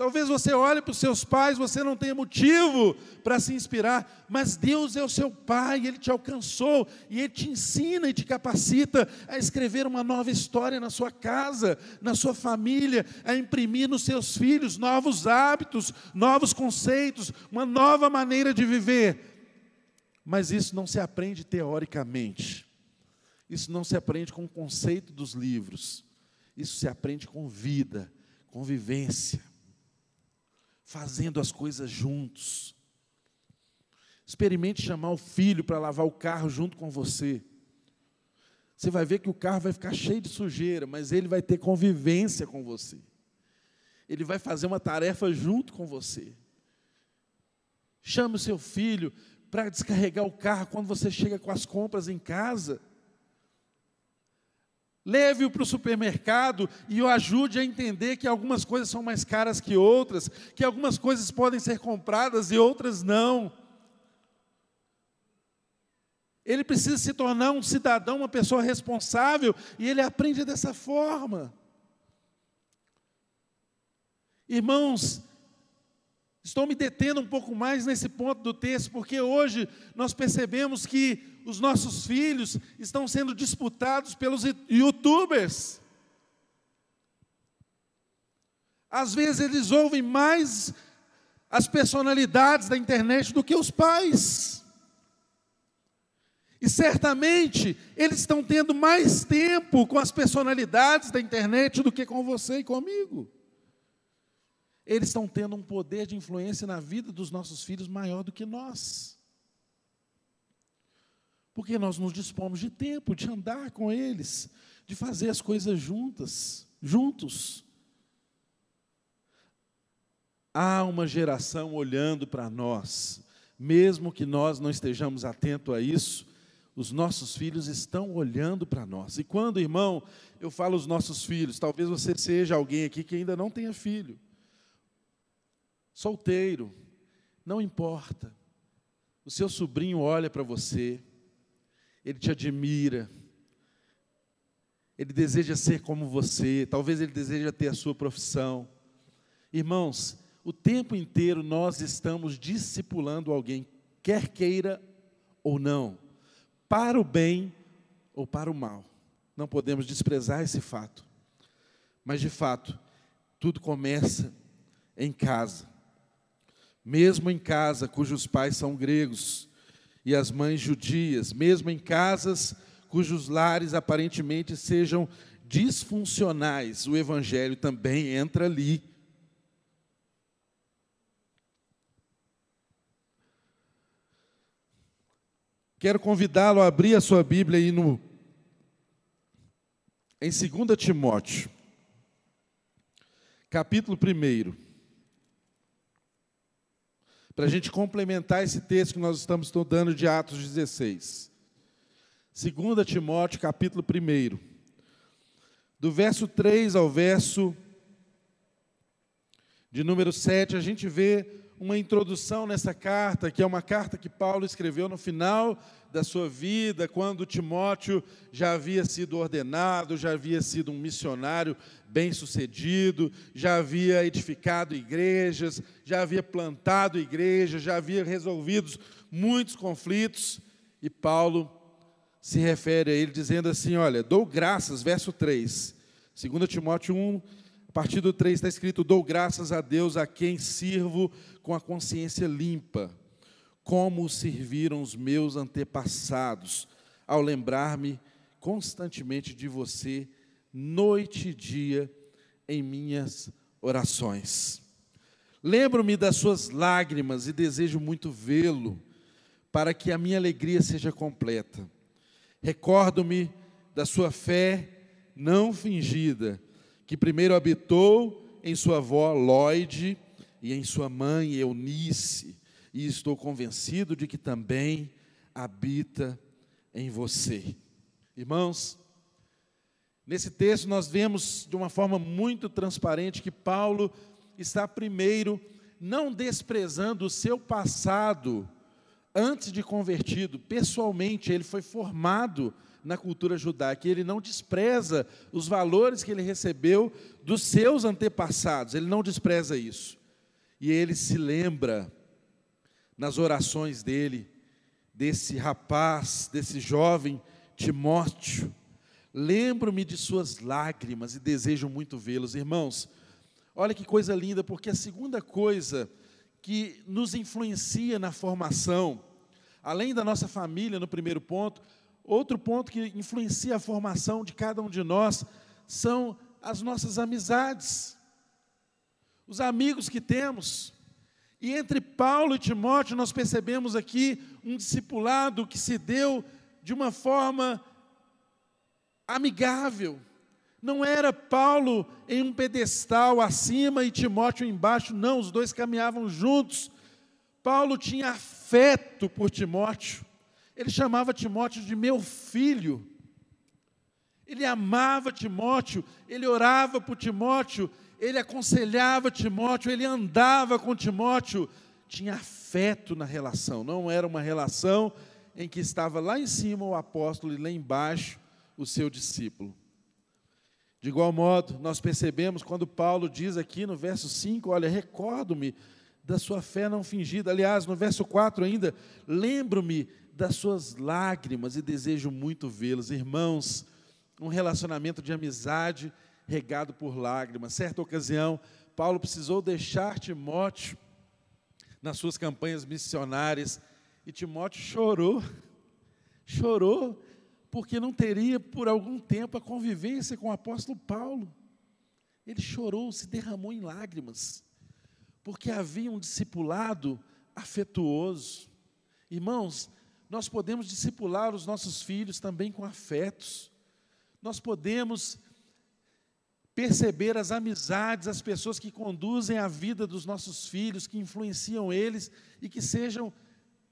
Talvez você olhe para os seus pais, você não tenha motivo para se inspirar, mas Deus é o seu pai, Ele te alcançou e Ele te ensina e te capacita a escrever uma nova história na sua casa, na sua família, a imprimir nos seus filhos novos hábitos, novos conceitos, uma nova maneira de viver. Mas isso não se aprende teoricamente. Isso não se aprende com o conceito dos livros. Isso se aprende com vida, convivência, fazendo as coisas juntos. Experimente chamar o filho para lavar o carro junto com você. Você vai ver que o carro vai ficar cheio de sujeira, mas ele vai ter convivência com você. Ele vai fazer uma tarefa junto com você. Chame o seu filho para descarregar o carro quando você chega com as compras em casa. Leve-o para o supermercado e o ajude a entender que algumas coisas são mais caras que outras, que algumas coisas podem ser compradas e outras não. Ele precisa se tornar um cidadão, uma pessoa responsável, e ele aprende dessa forma. Irmãos, Estou me detendo um pouco mais nesse ponto do texto, porque hoje nós percebemos que os nossos filhos estão sendo disputados pelos youtubers. Às vezes eles ouvem mais as personalidades da internet do que os pais. E certamente eles estão tendo mais tempo com as personalidades da internet do que com você e comigo eles estão tendo um poder de influência na vida dos nossos filhos maior do que nós. Porque nós nos dispomos de tempo, de andar com eles, de fazer as coisas juntas, juntos. Há uma geração olhando para nós, mesmo que nós não estejamos atentos a isso, os nossos filhos estão olhando para nós. E quando, irmão, eu falo os nossos filhos, talvez você seja alguém aqui que ainda não tenha filho solteiro, não importa. O seu sobrinho olha para você, ele te admira, ele deseja ser como você, talvez ele deseja ter a sua profissão. Irmãos, o tempo inteiro nós estamos discipulando alguém, quer queira ou não, para o bem ou para o mal. Não podemos desprezar esse fato. Mas de fato, tudo começa em casa mesmo em casa, cujos pais são gregos. e as mães judias, mesmo em casas cujos lares aparentemente sejam disfuncionais, o evangelho também entra ali. Quero convidá-lo a abrir a sua Bíblia aí no em 2 Timóteo, capítulo 1. Para a gente complementar esse texto que nós estamos estudando de Atos 16. 2 Timóteo, capítulo 1. Do verso 3 ao verso de número 7, a gente vê uma introdução nessa carta, que é uma carta que Paulo escreveu no final da sua vida, quando Timóteo já havia sido ordenado, já havia sido um missionário bem-sucedido, já havia edificado igrejas, já havia plantado igrejas, já havia resolvido muitos conflitos, e Paulo se refere a ele dizendo assim: Olha, dou graças, verso 3, 2 Timóteo 1, a partir do 3 está escrito: Dou graças a Deus a quem sirvo com a consciência limpa, como serviram os meus antepassados, ao lembrar-me constantemente de você, noite e dia, em minhas orações. Lembro-me das suas lágrimas e desejo muito vê-lo, para que a minha alegria seja completa. Recordo-me da sua fé não fingida que primeiro habitou em sua avó Lloyd e em sua mãe Eunice, e estou convencido de que também habita em você. Irmãos, nesse texto nós vemos de uma forma muito transparente que Paulo está primeiro não desprezando o seu passado antes de convertido, pessoalmente ele foi formado na cultura judaica. Ele não despreza os valores que ele recebeu dos seus antepassados, ele não despreza isso. E ele se lembra, nas orações dele, desse rapaz, desse jovem Timóteo. Lembro-me de suas lágrimas e desejo muito vê-los. Irmãos, olha que coisa linda, porque a segunda coisa que nos influencia na formação, além da nossa família, no primeiro ponto, Outro ponto que influencia a formação de cada um de nós são as nossas amizades, os amigos que temos. E entre Paulo e Timóteo, nós percebemos aqui um discipulado que se deu de uma forma amigável. Não era Paulo em um pedestal acima e Timóteo embaixo, não, os dois caminhavam juntos. Paulo tinha afeto por Timóteo. Ele chamava Timóteo de meu filho. Ele amava Timóteo, ele orava por Timóteo, ele aconselhava Timóteo, ele andava com Timóteo, tinha afeto na relação, não era uma relação em que estava lá em cima o apóstolo e lá embaixo o seu discípulo. De igual modo, nós percebemos quando Paulo diz aqui no verso 5: Olha, recordo-me da sua fé não fingida. Aliás, no verso 4 ainda, lembro-me das suas lágrimas e desejo muito vê-los. Irmãos, um relacionamento de amizade regado por lágrimas. Certa ocasião, Paulo precisou deixar Timóteo nas suas campanhas missionárias e Timóteo chorou, chorou, porque não teria por algum tempo a convivência com o apóstolo Paulo. Ele chorou, se derramou em lágrimas, porque havia um discipulado afetuoso. Irmãos, nós podemos discipular os nossos filhos também com afetos. Nós podemos perceber as amizades, as pessoas que conduzem a vida dos nossos filhos, que influenciam eles e que sejam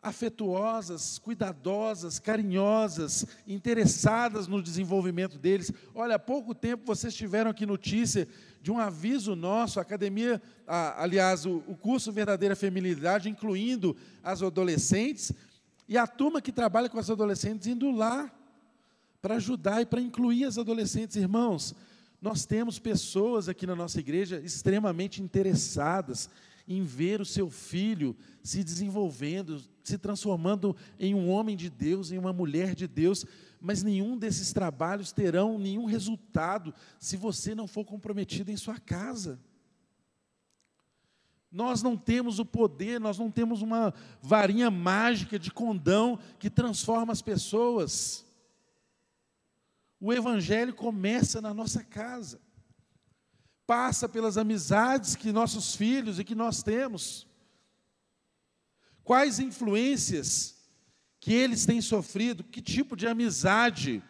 afetuosas, cuidadosas, carinhosas, interessadas no desenvolvimento deles. Olha, há pouco tempo vocês tiveram aqui notícia de um aviso nosso, a academia, aliás, o, o curso Verdadeira Feminilidade, incluindo as adolescentes, e a turma que trabalha com as adolescentes indo lá para ajudar e para incluir as adolescentes. Irmãos, nós temos pessoas aqui na nossa igreja extremamente interessadas em ver o seu filho se desenvolvendo, se transformando em um homem de Deus, em uma mulher de Deus, mas nenhum desses trabalhos terão nenhum resultado se você não for comprometido em sua casa. Nós não temos o poder, nós não temos uma varinha mágica de condão que transforma as pessoas. O Evangelho começa na nossa casa, passa pelas amizades que nossos filhos e que nós temos. Quais influências que eles têm sofrido, que tipo de amizade,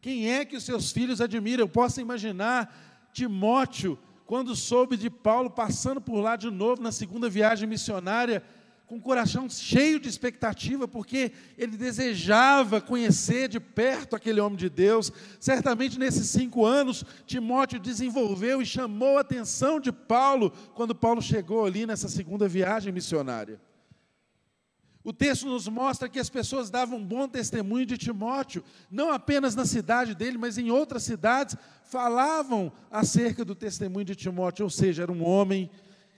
quem é que os seus filhos admiram? Eu posso imaginar Timóteo quando soube de Paulo passando por lá de novo na segunda viagem missionária, com o coração cheio de expectativa, porque ele desejava conhecer de perto aquele homem de Deus. Certamente nesses cinco anos, Timóteo desenvolveu e chamou a atenção de Paulo quando Paulo chegou ali nessa segunda viagem missionária. O texto nos mostra que as pessoas davam um bom testemunho de Timóteo, não apenas na cidade dele, mas em outras cidades, falavam acerca do testemunho de Timóteo, ou seja, era um homem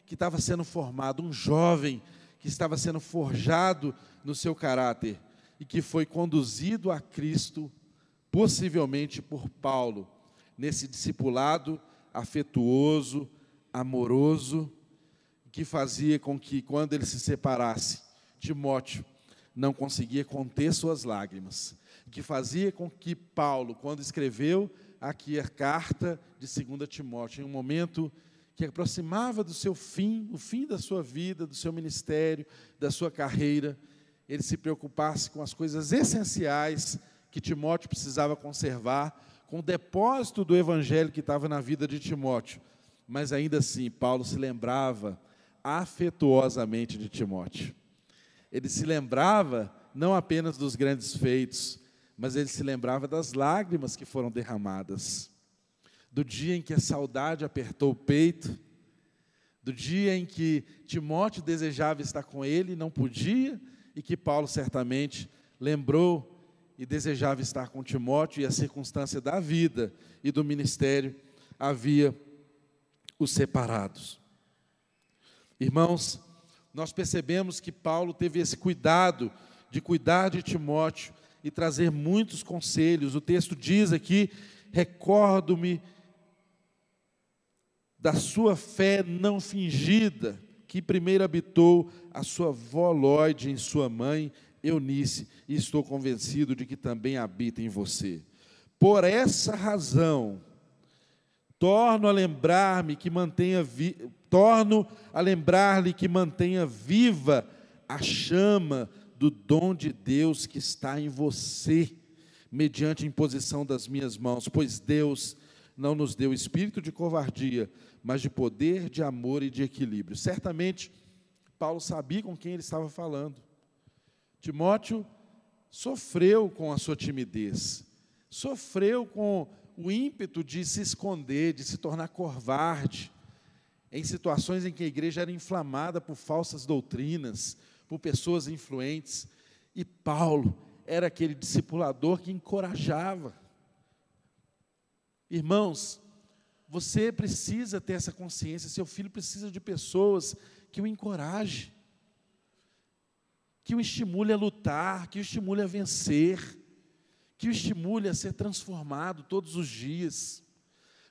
que estava sendo formado, um jovem que estava sendo forjado no seu caráter e que foi conduzido a Cristo, possivelmente por Paulo, nesse discipulado afetuoso, amoroso, que fazia com que, quando ele se separasse, Timóteo não conseguia conter suas lágrimas, que fazia com que Paulo, quando escreveu aqui a carta de 2 Timóteo, em um momento que aproximava do seu fim, o fim da sua vida, do seu ministério, da sua carreira, ele se preocupasse com as coisas essenciais que Timóteo precisava conservar, com o depósito do evangelho que estava na vida de Timóteo. Mas ainda assim, Paulo se lembrava afetuosamente de Timóteo. Ele se lembrava não apenas dos grandes feitos, mas ele se lembrava das lágrimas que foram derramadas, do dia em que a saudade apertou o peito, do dia em que Timóteo desejava estar com ele e não podia, e que Paulo certamente lembrou e desejava estar com Timóteo, e a circunstância da vida e do ministério havia os separados. Irmãos, nós percebemos que Paulo teve esse cuidado de cuidar de Timóteo e trazer muitos conselhos. O texto diz aqui: recordo-me da sua fé não fingida, que primeiro habitou a sua avó Lloyd em sua mãe, Eunice, e estou convencido de que também habita em você. Por essa razão, torno a lembrar-me que mantenha vi torno a lembrar-lhe que mantenha viva a chama do dom de Deus que está em você, mediante a imposição das minhas mãos, pois Deus não nos deu espírito de covardia, mas de poder, de amor e de equilíbrio. Certamente, Paulo sabia com quem ele estava falando. Timóteo sofreu com a sua timidez, sofreu com o ímpeto de se esconder, de se tornar covarde, em situações em que a igreja era inflamada por falsas doutrinas, por pessoas influentes. E Paulo era aquele discipulador que encorajava. Irmãos, você precisa ter essa consciência, seu filho precisa de pessoas que o encorajem, que o estimule a lutar, que o estimule a vencer, que o estimule a ser transformado todos os dias.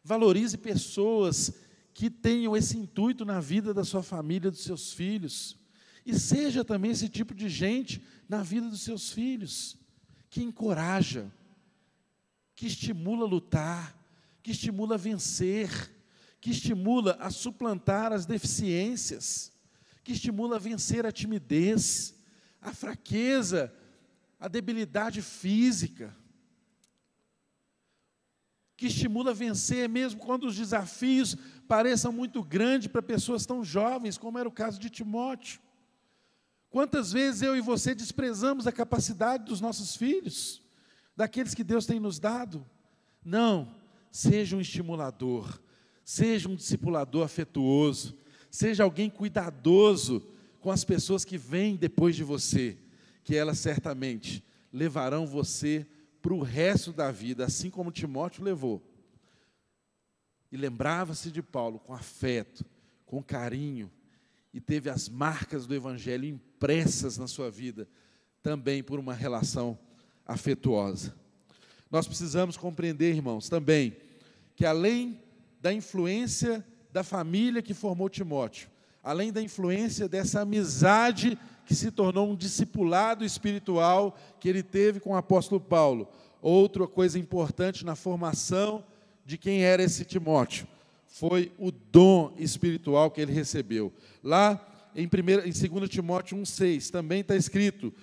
Valorize pessoas que tenham esse intuito na vida da sua família, dos seus filhos. E seja também esse tipo de gente na vida dos seus filhos, que encoraja, que estimula a lutar, que estimula a vencer, que estimula a suplantar as deficiências, que estimula a vencer a timidez, a fraqueza, a debilidade física que estimula a vencer, mesmo quando os desafios pareçam muito grandes para pessoas tão jovens, como era o caso de Timóteo. Quantas vezes eu e você desprezamos a capacidade dos nossos filhos, daqueles que Deus tem nos dado? Não, seja um estimulador, seja um discipulador afetuoso, seja alguém cuidadoso com as pessoas que vêm depois de você, que elas certamente levarão você para o resto da vida, assim como Timóteo levou. E lembrava-se de Paulo com afeto, com carinho, e teve as marcas do Evangelho impressas na sua vida, também por uma relação afetuosa. Nós precisamos compreender, irmãos, também, que além da influência da família que formou Timóteo, além da influência dessa amizade que se tornou um discipulado espiritual que ele teve com o apóstolo Paulo. Outra coisa importante na formação de quem era esse Timóteo foi o dom espiritual que ele recebeu. Lá em, primeira, em 2 Timóteo 1,6 também está escrito: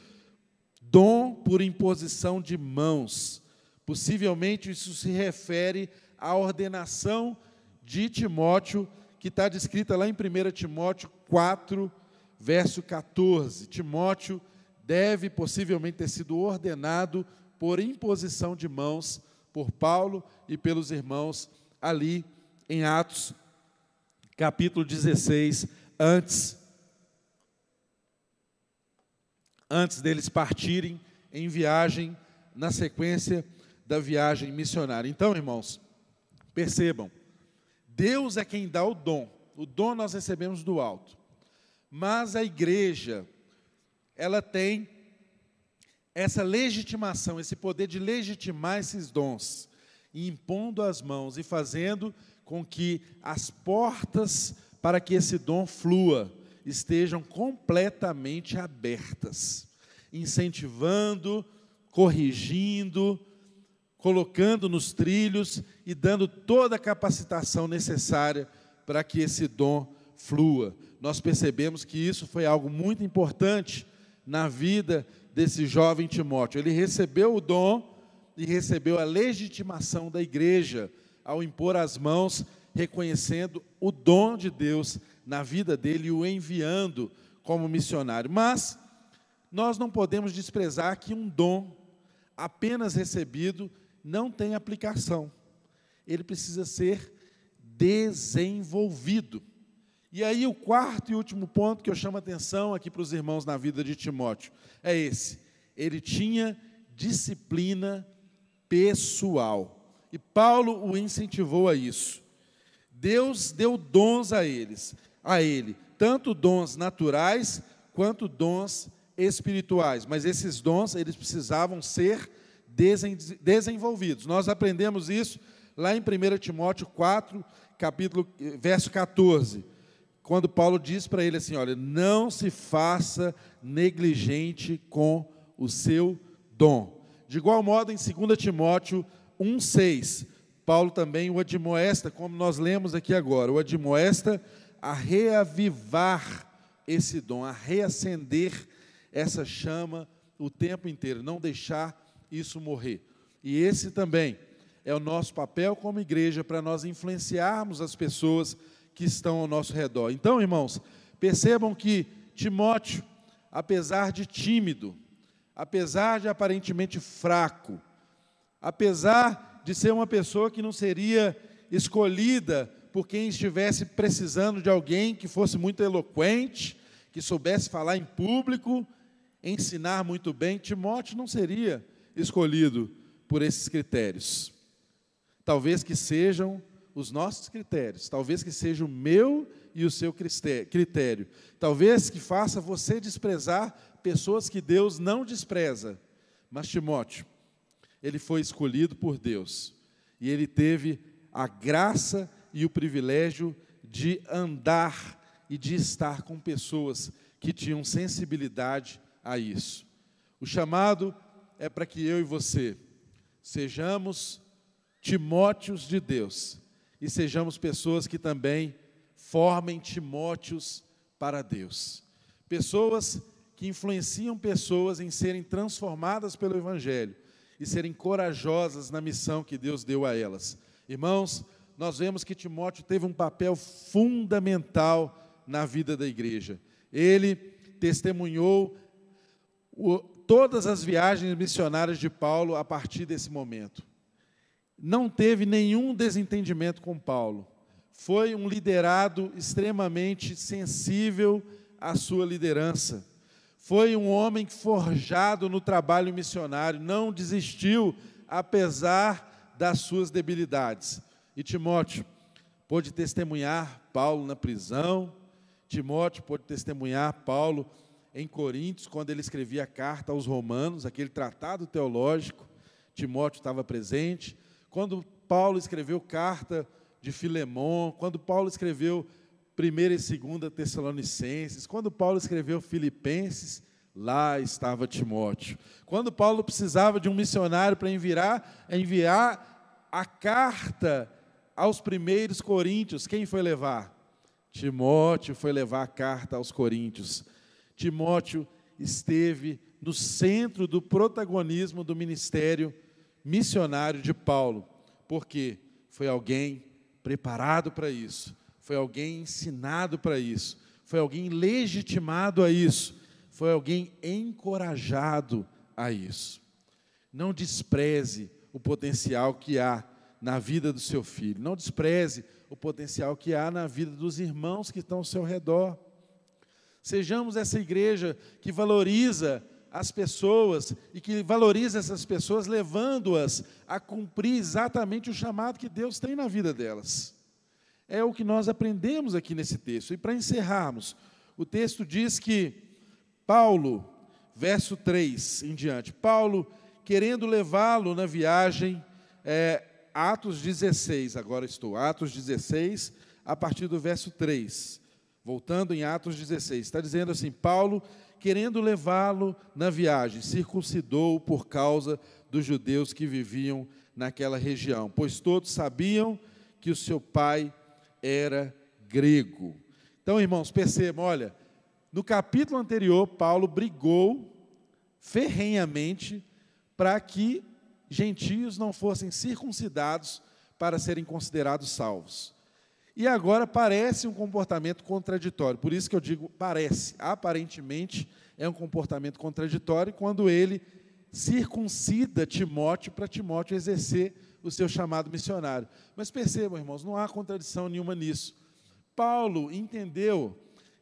dom por imposição de mãos. Possivelmente isso se refere à ordenação de Timóteo, que está descrita lá em 1 Timóteo 4, verso 14. Timóteo deve possivelmente ter sido ordenado por imposição de mãos por Paulo e pelos irmãos ali em Atos, capítulo 16, antes antes deles partirem em viagem na sequência da viagem missionária. Então, irmãos, percebam, Deus é quem dá o dom. O dom nós recebemos do alto. Mas a igreja, ela tem essa legitimação, esse poder de legitimar esses dons, impondo as mãos e fazendo com que as portas para que esse dom flua estejam completamente abertas, incentivando, corrigindo, colocando nos trilhos e dando toda a capacitação necessária para que esse dom flua. Nós percebemos que isso foi algo muito importante na vida desse jovem Timóteo. Ele recebeu o dom e recebeu a legitimação da igreja ao impor as mãos, reconhecendo o dom de Deus na vida dele e o enviando como missionário. Mas nós não podemos desprezar que um dom apenas recebido não tem aplicação. Ele precisa ser desenvolvido. E aí, o quarto e último ponto que eu chamo a atenção aqui para os irmãos na vida de Timóteo é esse: ele tinha disciplina pessoal. E Paulo o incentivou a isso. Deus deu dons a eles a ele, tanto dons naturais quanto dons espirituais, mas esses dons eles precisavam ser desenvolvidos. Nós aprendemos isso lá em 1 Timóteo 4, capítulo verso 14, quando Paulo diz para ele assim, olha, não se faça negligente com o seu dom. De igual modo, em 2 Timóteo 1,6, Paulo também o admoesta, como nós lemos aqui agora, o admoesta a reavivar esse dom, a reacender essa chama o tempo inteiro, não deixar isso morrer. E esse também é o nosso papel como igreja para nós influenciarmos as pessoas que estão ao nosso redor. Então, irmãos, percebam que Timóteo, apesar de tímido, apesar de aparentemente fraco, apesar de ser uma pessoa que não seria escolhida por quem estivesse precisando de alguém que fosse muito eloquente, que soubesse falar em público, ensinar muito bem, Timóteo não seria escolhido por esses critérios. Talvez que sejam os nossos critérios, talvez que seja o meu e o seu critério. Talvez que faça você desprezar pessoas que Deus não despreza. Mas Timóteo, ele foi escolhido por Deus e ele teve a graça e o privilégio de andar e de estar com pessoas que tinham sensibilidade a isso. O chamado é para que eu e você sejamos Timóteos de Deus e sejamos pessoas que também formem Timóteos para Deus. Pessoas que influenciam pessoas em serem transformadas pelo Evangelho e serem corajosas na missão que Deus deu a elas. Irmãos, nós vemos que Timóteo teve um papel fundamental na vida da igreja. Ele testemunhou o, todas as viagens missionárias de Paulo a partir desse momento. Não teve nenhum desentendimento com Paulo. Foi um liderado extremamente sensível à sua liderança. Foi um homem forjado no trabalho missionário, não desistiu apesar das suas debilidades. E Timóteo pôde testemunhar Paulo na prisão, Timóteo pôde testemunhar Paulo em Coríntios, quando ele escrevia a carta aos Romanos, aquele tratado teológico, Timóteo estava presente. Quando Paulo escreveu carta de Filemão, quando Paulo escreveu 1 e 2 Tessalonicenses, quando Paulo escreveu Filipenses, lá estava Timóteo. Quando Paulo precisava de um missionário para enviar, enviar a carta aos primeiros coríntios, quem foi levar? Timóteo foi levar a carta aos coríntios. Timóteo esteve no centro do protagonismo do ministério missionário de Paulo, porque foi alguém preparado para isso, foi alguém ensinado para isso, foi alguém legitimado a isso, foi alguém encorajado a isso. Não despreze o potencial que há na vida do seu filho, não despreze o potencial que há na vida dos irmãos que estão ao seu redor. Sejamos essa igreja que valoriza as pessoas e que valoriza essas pessoas, levando-as a cumprir exatamente o chamado que Deus tem na vida delas. É o que nós aprendemos aqui nesse texto. E para encerrarmos, o texto diz que Paulo, verso 3 em diante, Paulo, querendo levá-lo na viagem, é, Atos 16, agora estou, Atos 16, a partir do verso 3. Voltando em Atos 16, está dizendo assim: Paulo, querendo levá-lo na viagem, circuncidou por causa dos judeus que viviam naquela região, pois todos sabiam que o seu pai era grego. Então, irmãos, percebam, olha, no capítulo anterior, Paulo brigou ferrenhamente para que gentios não fossem circuncidados para serem considerados salvos. E agora parece um comportamento contraditório. Por isso que eu digo parece. Aparentemente é um comportamento contraditório quando ele circuncida Timóteo para Timóteo exercer o seu chamado missionário. Mas percebam, irmãos, não há contradição nenhuma nisso. Paulo entendeu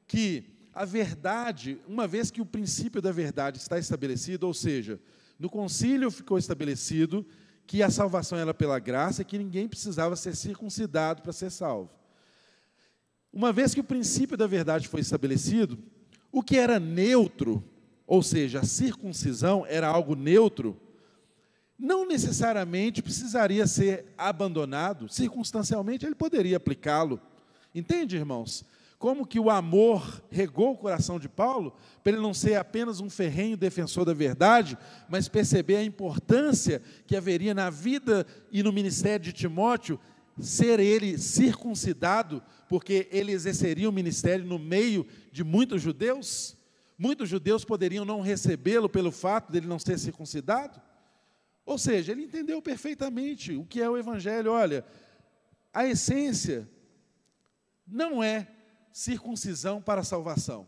que a verdade, uma vez que o princípio da verdade está estabelecido, ou seja, no concílio ficou estabelecido que a salvação era pela graça e que ninguém precisava ser circuncidado para ser salvo. Uma vez que o princípio da verdade foi estabelecido, o que era neutro, ou seja, a circuncisão era algo neutro, não necessariamente precisaria ser abandonado, circunstancialmente ele poderia aplicá-lo. Entende, irmãos? Como que o amor regou o coração de Paulo, para ele não ser apenas um ferrenho defensor da verdade, mas perceber a importância que haveria na vida e no ministério de Timóteo ser ele circuncidado, porque ele exerceria o ministério no meio de muitos judeus? Muitos judeus poderiam não recebê-lo pelo fato dele não ser circuncidado? Ou seja, ele entendeu perfeitamente o que é o Evangelho. Olha, a essência não é circuncisão para salvação.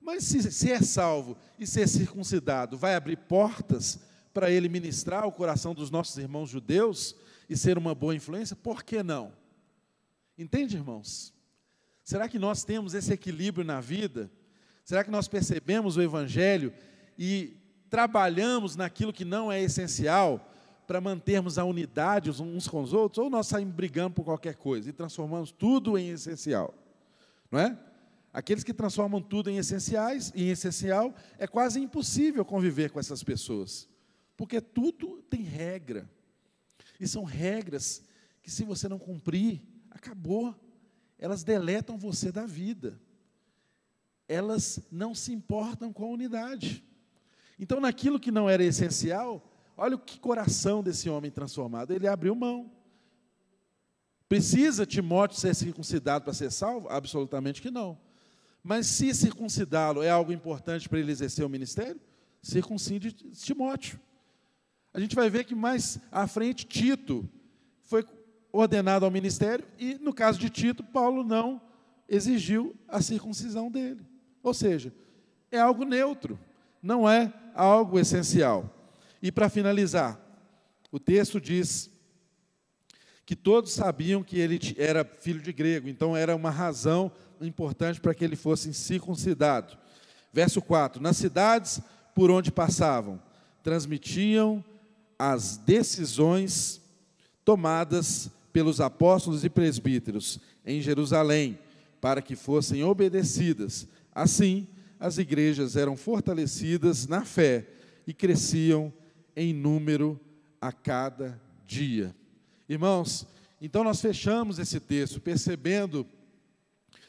Mas se, se é salvo e ser circuncidado, vai abrir portas para ele ministrar o coração dos nossos irmãos judeus? E ser uma boa influência, por que não? Entende, irmãos? Será que nós temos esse equilíbrio na vida? Será que nós percebemos o Evangelho e trabalhamos naquilo que não é essencial para mantermos a unidade uns com os outros? Ou nós saímos brigando por qualquer coisa e transformamos tudo em essencial? Não é? Aqueles que transformam tudo em essenciais, em essencial, é quase impossível conviver com essas pessoas, porque tudo tem regra. E são regras que, se você não cumprir, acabou. Elas deletam você da vida. Elas não se importam com a unidade. Então, naquilo que não era essencial, olha o que coração desse homem transformado. Ele abriu mão. Precisa Timóteo ser circuncidado para ser salvo? Absolutamente que não. Mas se circuncidá-lo é algo importante para ele exercer o ministério, circuncide Timóteo. A gente vai ver que mais à frente Tito foi ordenado ao ministério e, no caso de Tito, Paulo não exigiu a circuncisão dele. Ou seja, é algo neutro, não é algo essencial. E para finalizar, o texto diz que todos sabiam que ele era filho de grego, então era uma razão importante para que ele fosse circuncidado. Verso 4: Nas cidades por onde passavam, transmitiam as decisões tomadas pelos apóstolos e presbíteros em Jerusalém, para que fossem obedecidas. Assim, as igrejas eram fortalecidas na fé e cresciam em número a cada dia. Irmãos, então nós fechamos esse texto percebendo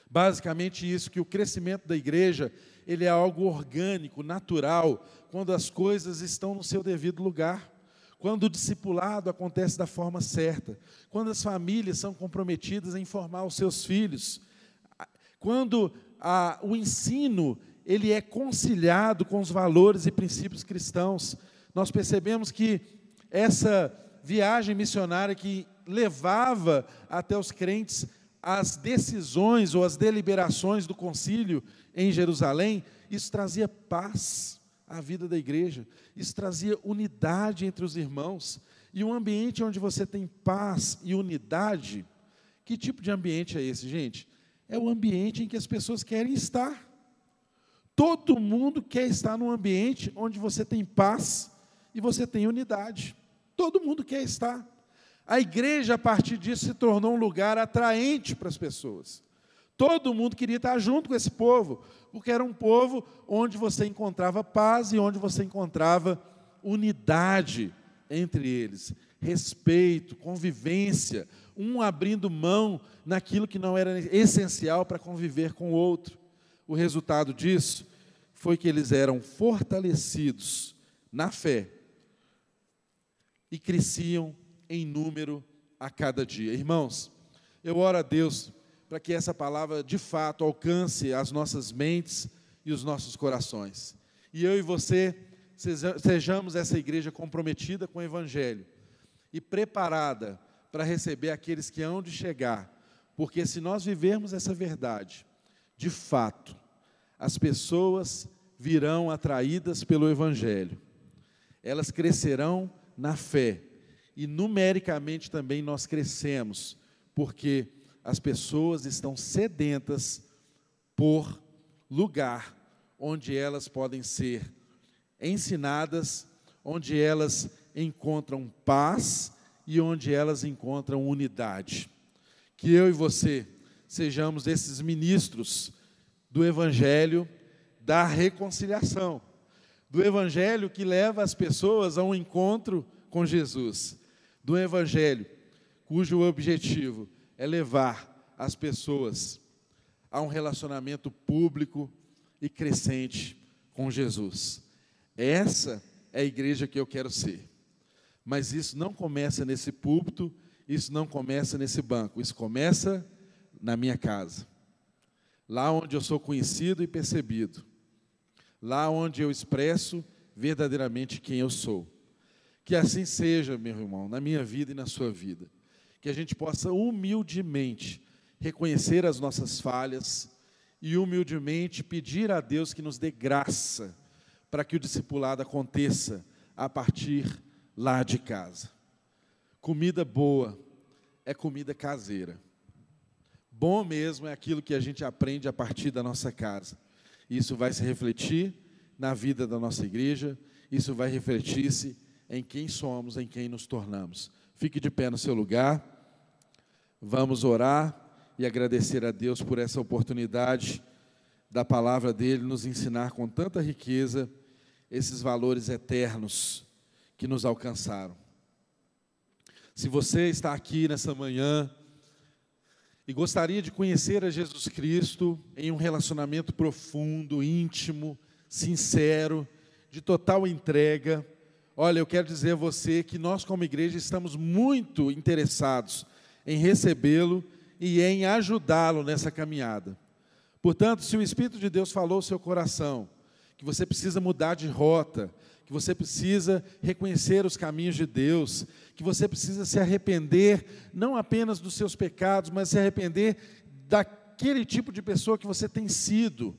Basicamente isso que o crescimento da igreja, ele é algo orgânico, natural, quando as coisas estão no seu devido lugar. Quando o discipulado acontece da forma certa, quando as famílias são comprometidas em formar os seus filhos, quando a, o ensino ele é conciliado com os valores e princípios cristãos, nós percebemos que essa viagem missionária que levava até os crentes as decisões ou as deliberações do concílio em Jerusalém, isso trazia paz à vida da igreja, isso trazia unidade entre os irmãos. E um ambiente onde você tem paz e unidade, que tipo de ambiente é esse, gente? É o ambiente em que as pessoas querem estar. Todo mundo quer estar num ambiente onde você tem paz e você tem unidade. Todo mundo quer estar. A igreja, a partir disso, se tornou um lugar atraente para as pessoas. Todo mundo queria estar junto com esse povo, porque era um povo onde você encontrava paz e onde você encontrava unidade entre eles, respeito, convivência, um abrindo mão naquilo que não era essencial para conviver com o outro. O resultado disso foi que eles eram fortalecidos na fé e cresciam em número a cada dia. Irmãos, eu oro a Deus para que essa palavra de fato alcance as nossas mentes e os nossos corações. E eu e você sejamos essa igreja comprometida com o Evangelho e preparada para receber aqueles que hão de chegar, porque se nós vivermos essa verdade, de fato, as pessoas virão atraídas pelo Evangelho, elas crescerão na fé e numericamente também nós crescemos, porque as pessoas estão sedentas por lugar onde elas podem ser ensinadas, onde elas encontram paz e onde elas encontram unidade. Que eu e você sejamos esses ministros do Evangelho da reconciliação, do Evangelho que leva as pessoas a um encontro com Jesus, do Evangelho cujo objetivo é levar as pessoas a um relacionamento público e crescente com Jesus. Essa é a igreja que eu quero ser. Mas isso não começa nesse púlpito, isso não começa nesse banco, isso começa na minha casa. Lá onde eu sou conhecido e percebido. Lá onde eu expresso verdadeiramente quem eu sou. Que assim seja, meu irmão, na minha vida e na sua vida que a gente possa humildemente reconhecer as nossas falhas e humildemente pedir a Deus que nos dê graça para que o discipulado aconteça a partir lá de casa. Comida boa é comida caseira. Bom mesmo é aquilo que a gente aprende a partir da nossa casa. Isso vai se refletir na vida da nossa igreja, isso vai refletir-se em quem somos, em quem nos tornamos. Fique de pé no seu lugar. Vamos orar e agradecer a Deus por essa oportunidade da palavra dele nos ensinar com tanta riqueza esses valores eternos que nos alcançaram. Se você está aqui nessa manhã e gostaria de conhecer a Jesus Cristo em um relacionamento profundo, íntimo, sincero, de total entrega, Olha, eu quero dizer a você que nós, como igreja, estamos muito interessados em recebê-lo e em ajudá-lo nessa caminhada. Portanto, se o Espírito de Deus falou ao seu coração que você precisa mudar de rota, que você precisa reconhecer os caminhos de Deus, que você precisa se arrepender não apenas dos seus pecados, mas se arrepender daquele tipo de pessoa que você tem sido,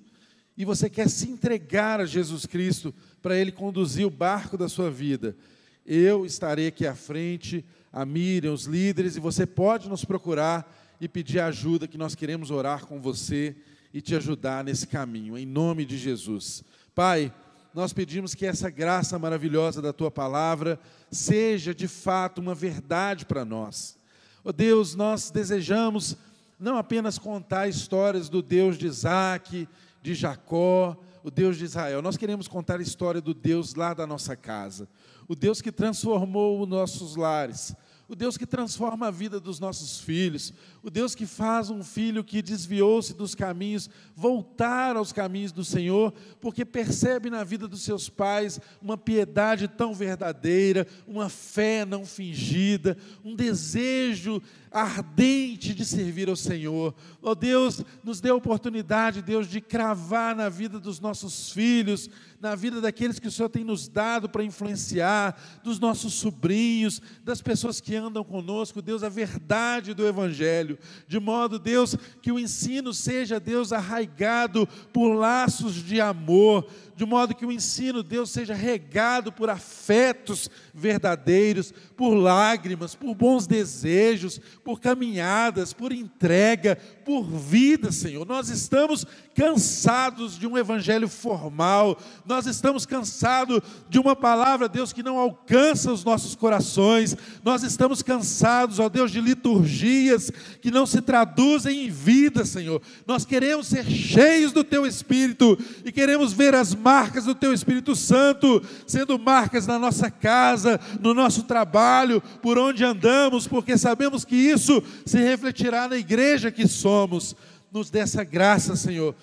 e você quer se entregar a Jesus Cristo para Ele conduzir o barco da sua vida, eu estarei aqui à frente, a Miriam, os líderes, e você pode nos procurar e pedir ajuda, que nós queremos orar com você e te ajudar nesse caminho, em nome de Jesus. Pai, nós pedimos que essa graça maravilhosa da tua palavra seja de fato uma verdade para nós. Oh Deus, nós desejamos não apenas contar histórias do Deus de Isaac, de Jacó, o Deus de Israel. Nós queremos contar a história do Deus lá da nossa casa. O Deus que transformou os nossos lares. o Deus que transforma a vida dos nossos filhos, o Deus que faz um filho que desviou-se dos caminhos voltar aos caminhos do Senhor, porque percebe na vida dos seus pais uma piedade tão verdadeira, uma fé não fingida, um desejo ardente de servir ao Senhor. Ó oh, Deus, nos dê a oportunidade, Deus, de cravar na vida dos nossos filhos, na vida daqueles que o Senhor tem nos dado para influenciar, dos nossos sobrinhos, das pessoas que andam conosco, Deus, a verdade do Evangelho, de modo, Deus, que o ensino seja, Deus, arraigado por laços de amor, de modo que o ensino, Deus, seja regado por afetos verdadeiros, por lágrimas, por bons desejos, por caminhadas, por entrega, por vida, Senhor. Nós estamos cansados de um evangelho formal, nós estamos cansados de uma palavra, Deus, que não alcança os nossos corações, nós estamos cansados, ó Deus, de liturgias que não se traduzem em vida, Senhor. Nós queremos ser cheios do Teu Espírito e queremos ver as marcas do Teu Espírito Santo sendo marcas na nossa casa, no nosso trabalho, por onde andamos, porque sabemos que isso se refletirá na igreja que somos. Nos dê essa graça, Senhor.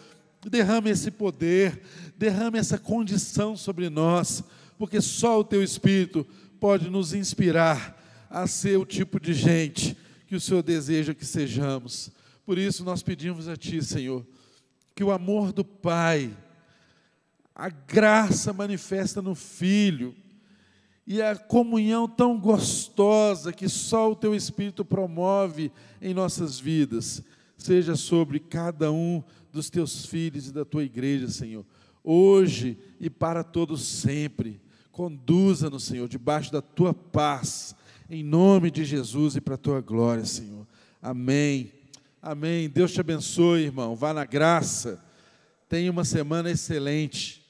Derrame esse poder, derrame essa condição sobre nós, porque só o Teu Espírito pode nos inspirar a ser o tipo de gente que o Senhor deseja que sejamos. Por isso nós pedimos a Ti, Senhor, que o amor do Pai, a graça manifesta no Filho, e a comunhão tão gostosa que só o Teu Espírito promove em nossas vidas, seja sobre cada um dos Teus filhos e da Tua igreja, Senhor, hoje e para todos sempre. Conduza-nos, Senhor, debaixo da Tua paz, em nome de Jesus e para a Tua glória, Senhor. Amém. Amém. Deus te abençoe, irmão. Vá na graça. Tenha uma semana excelente.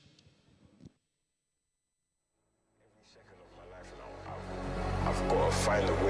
Find the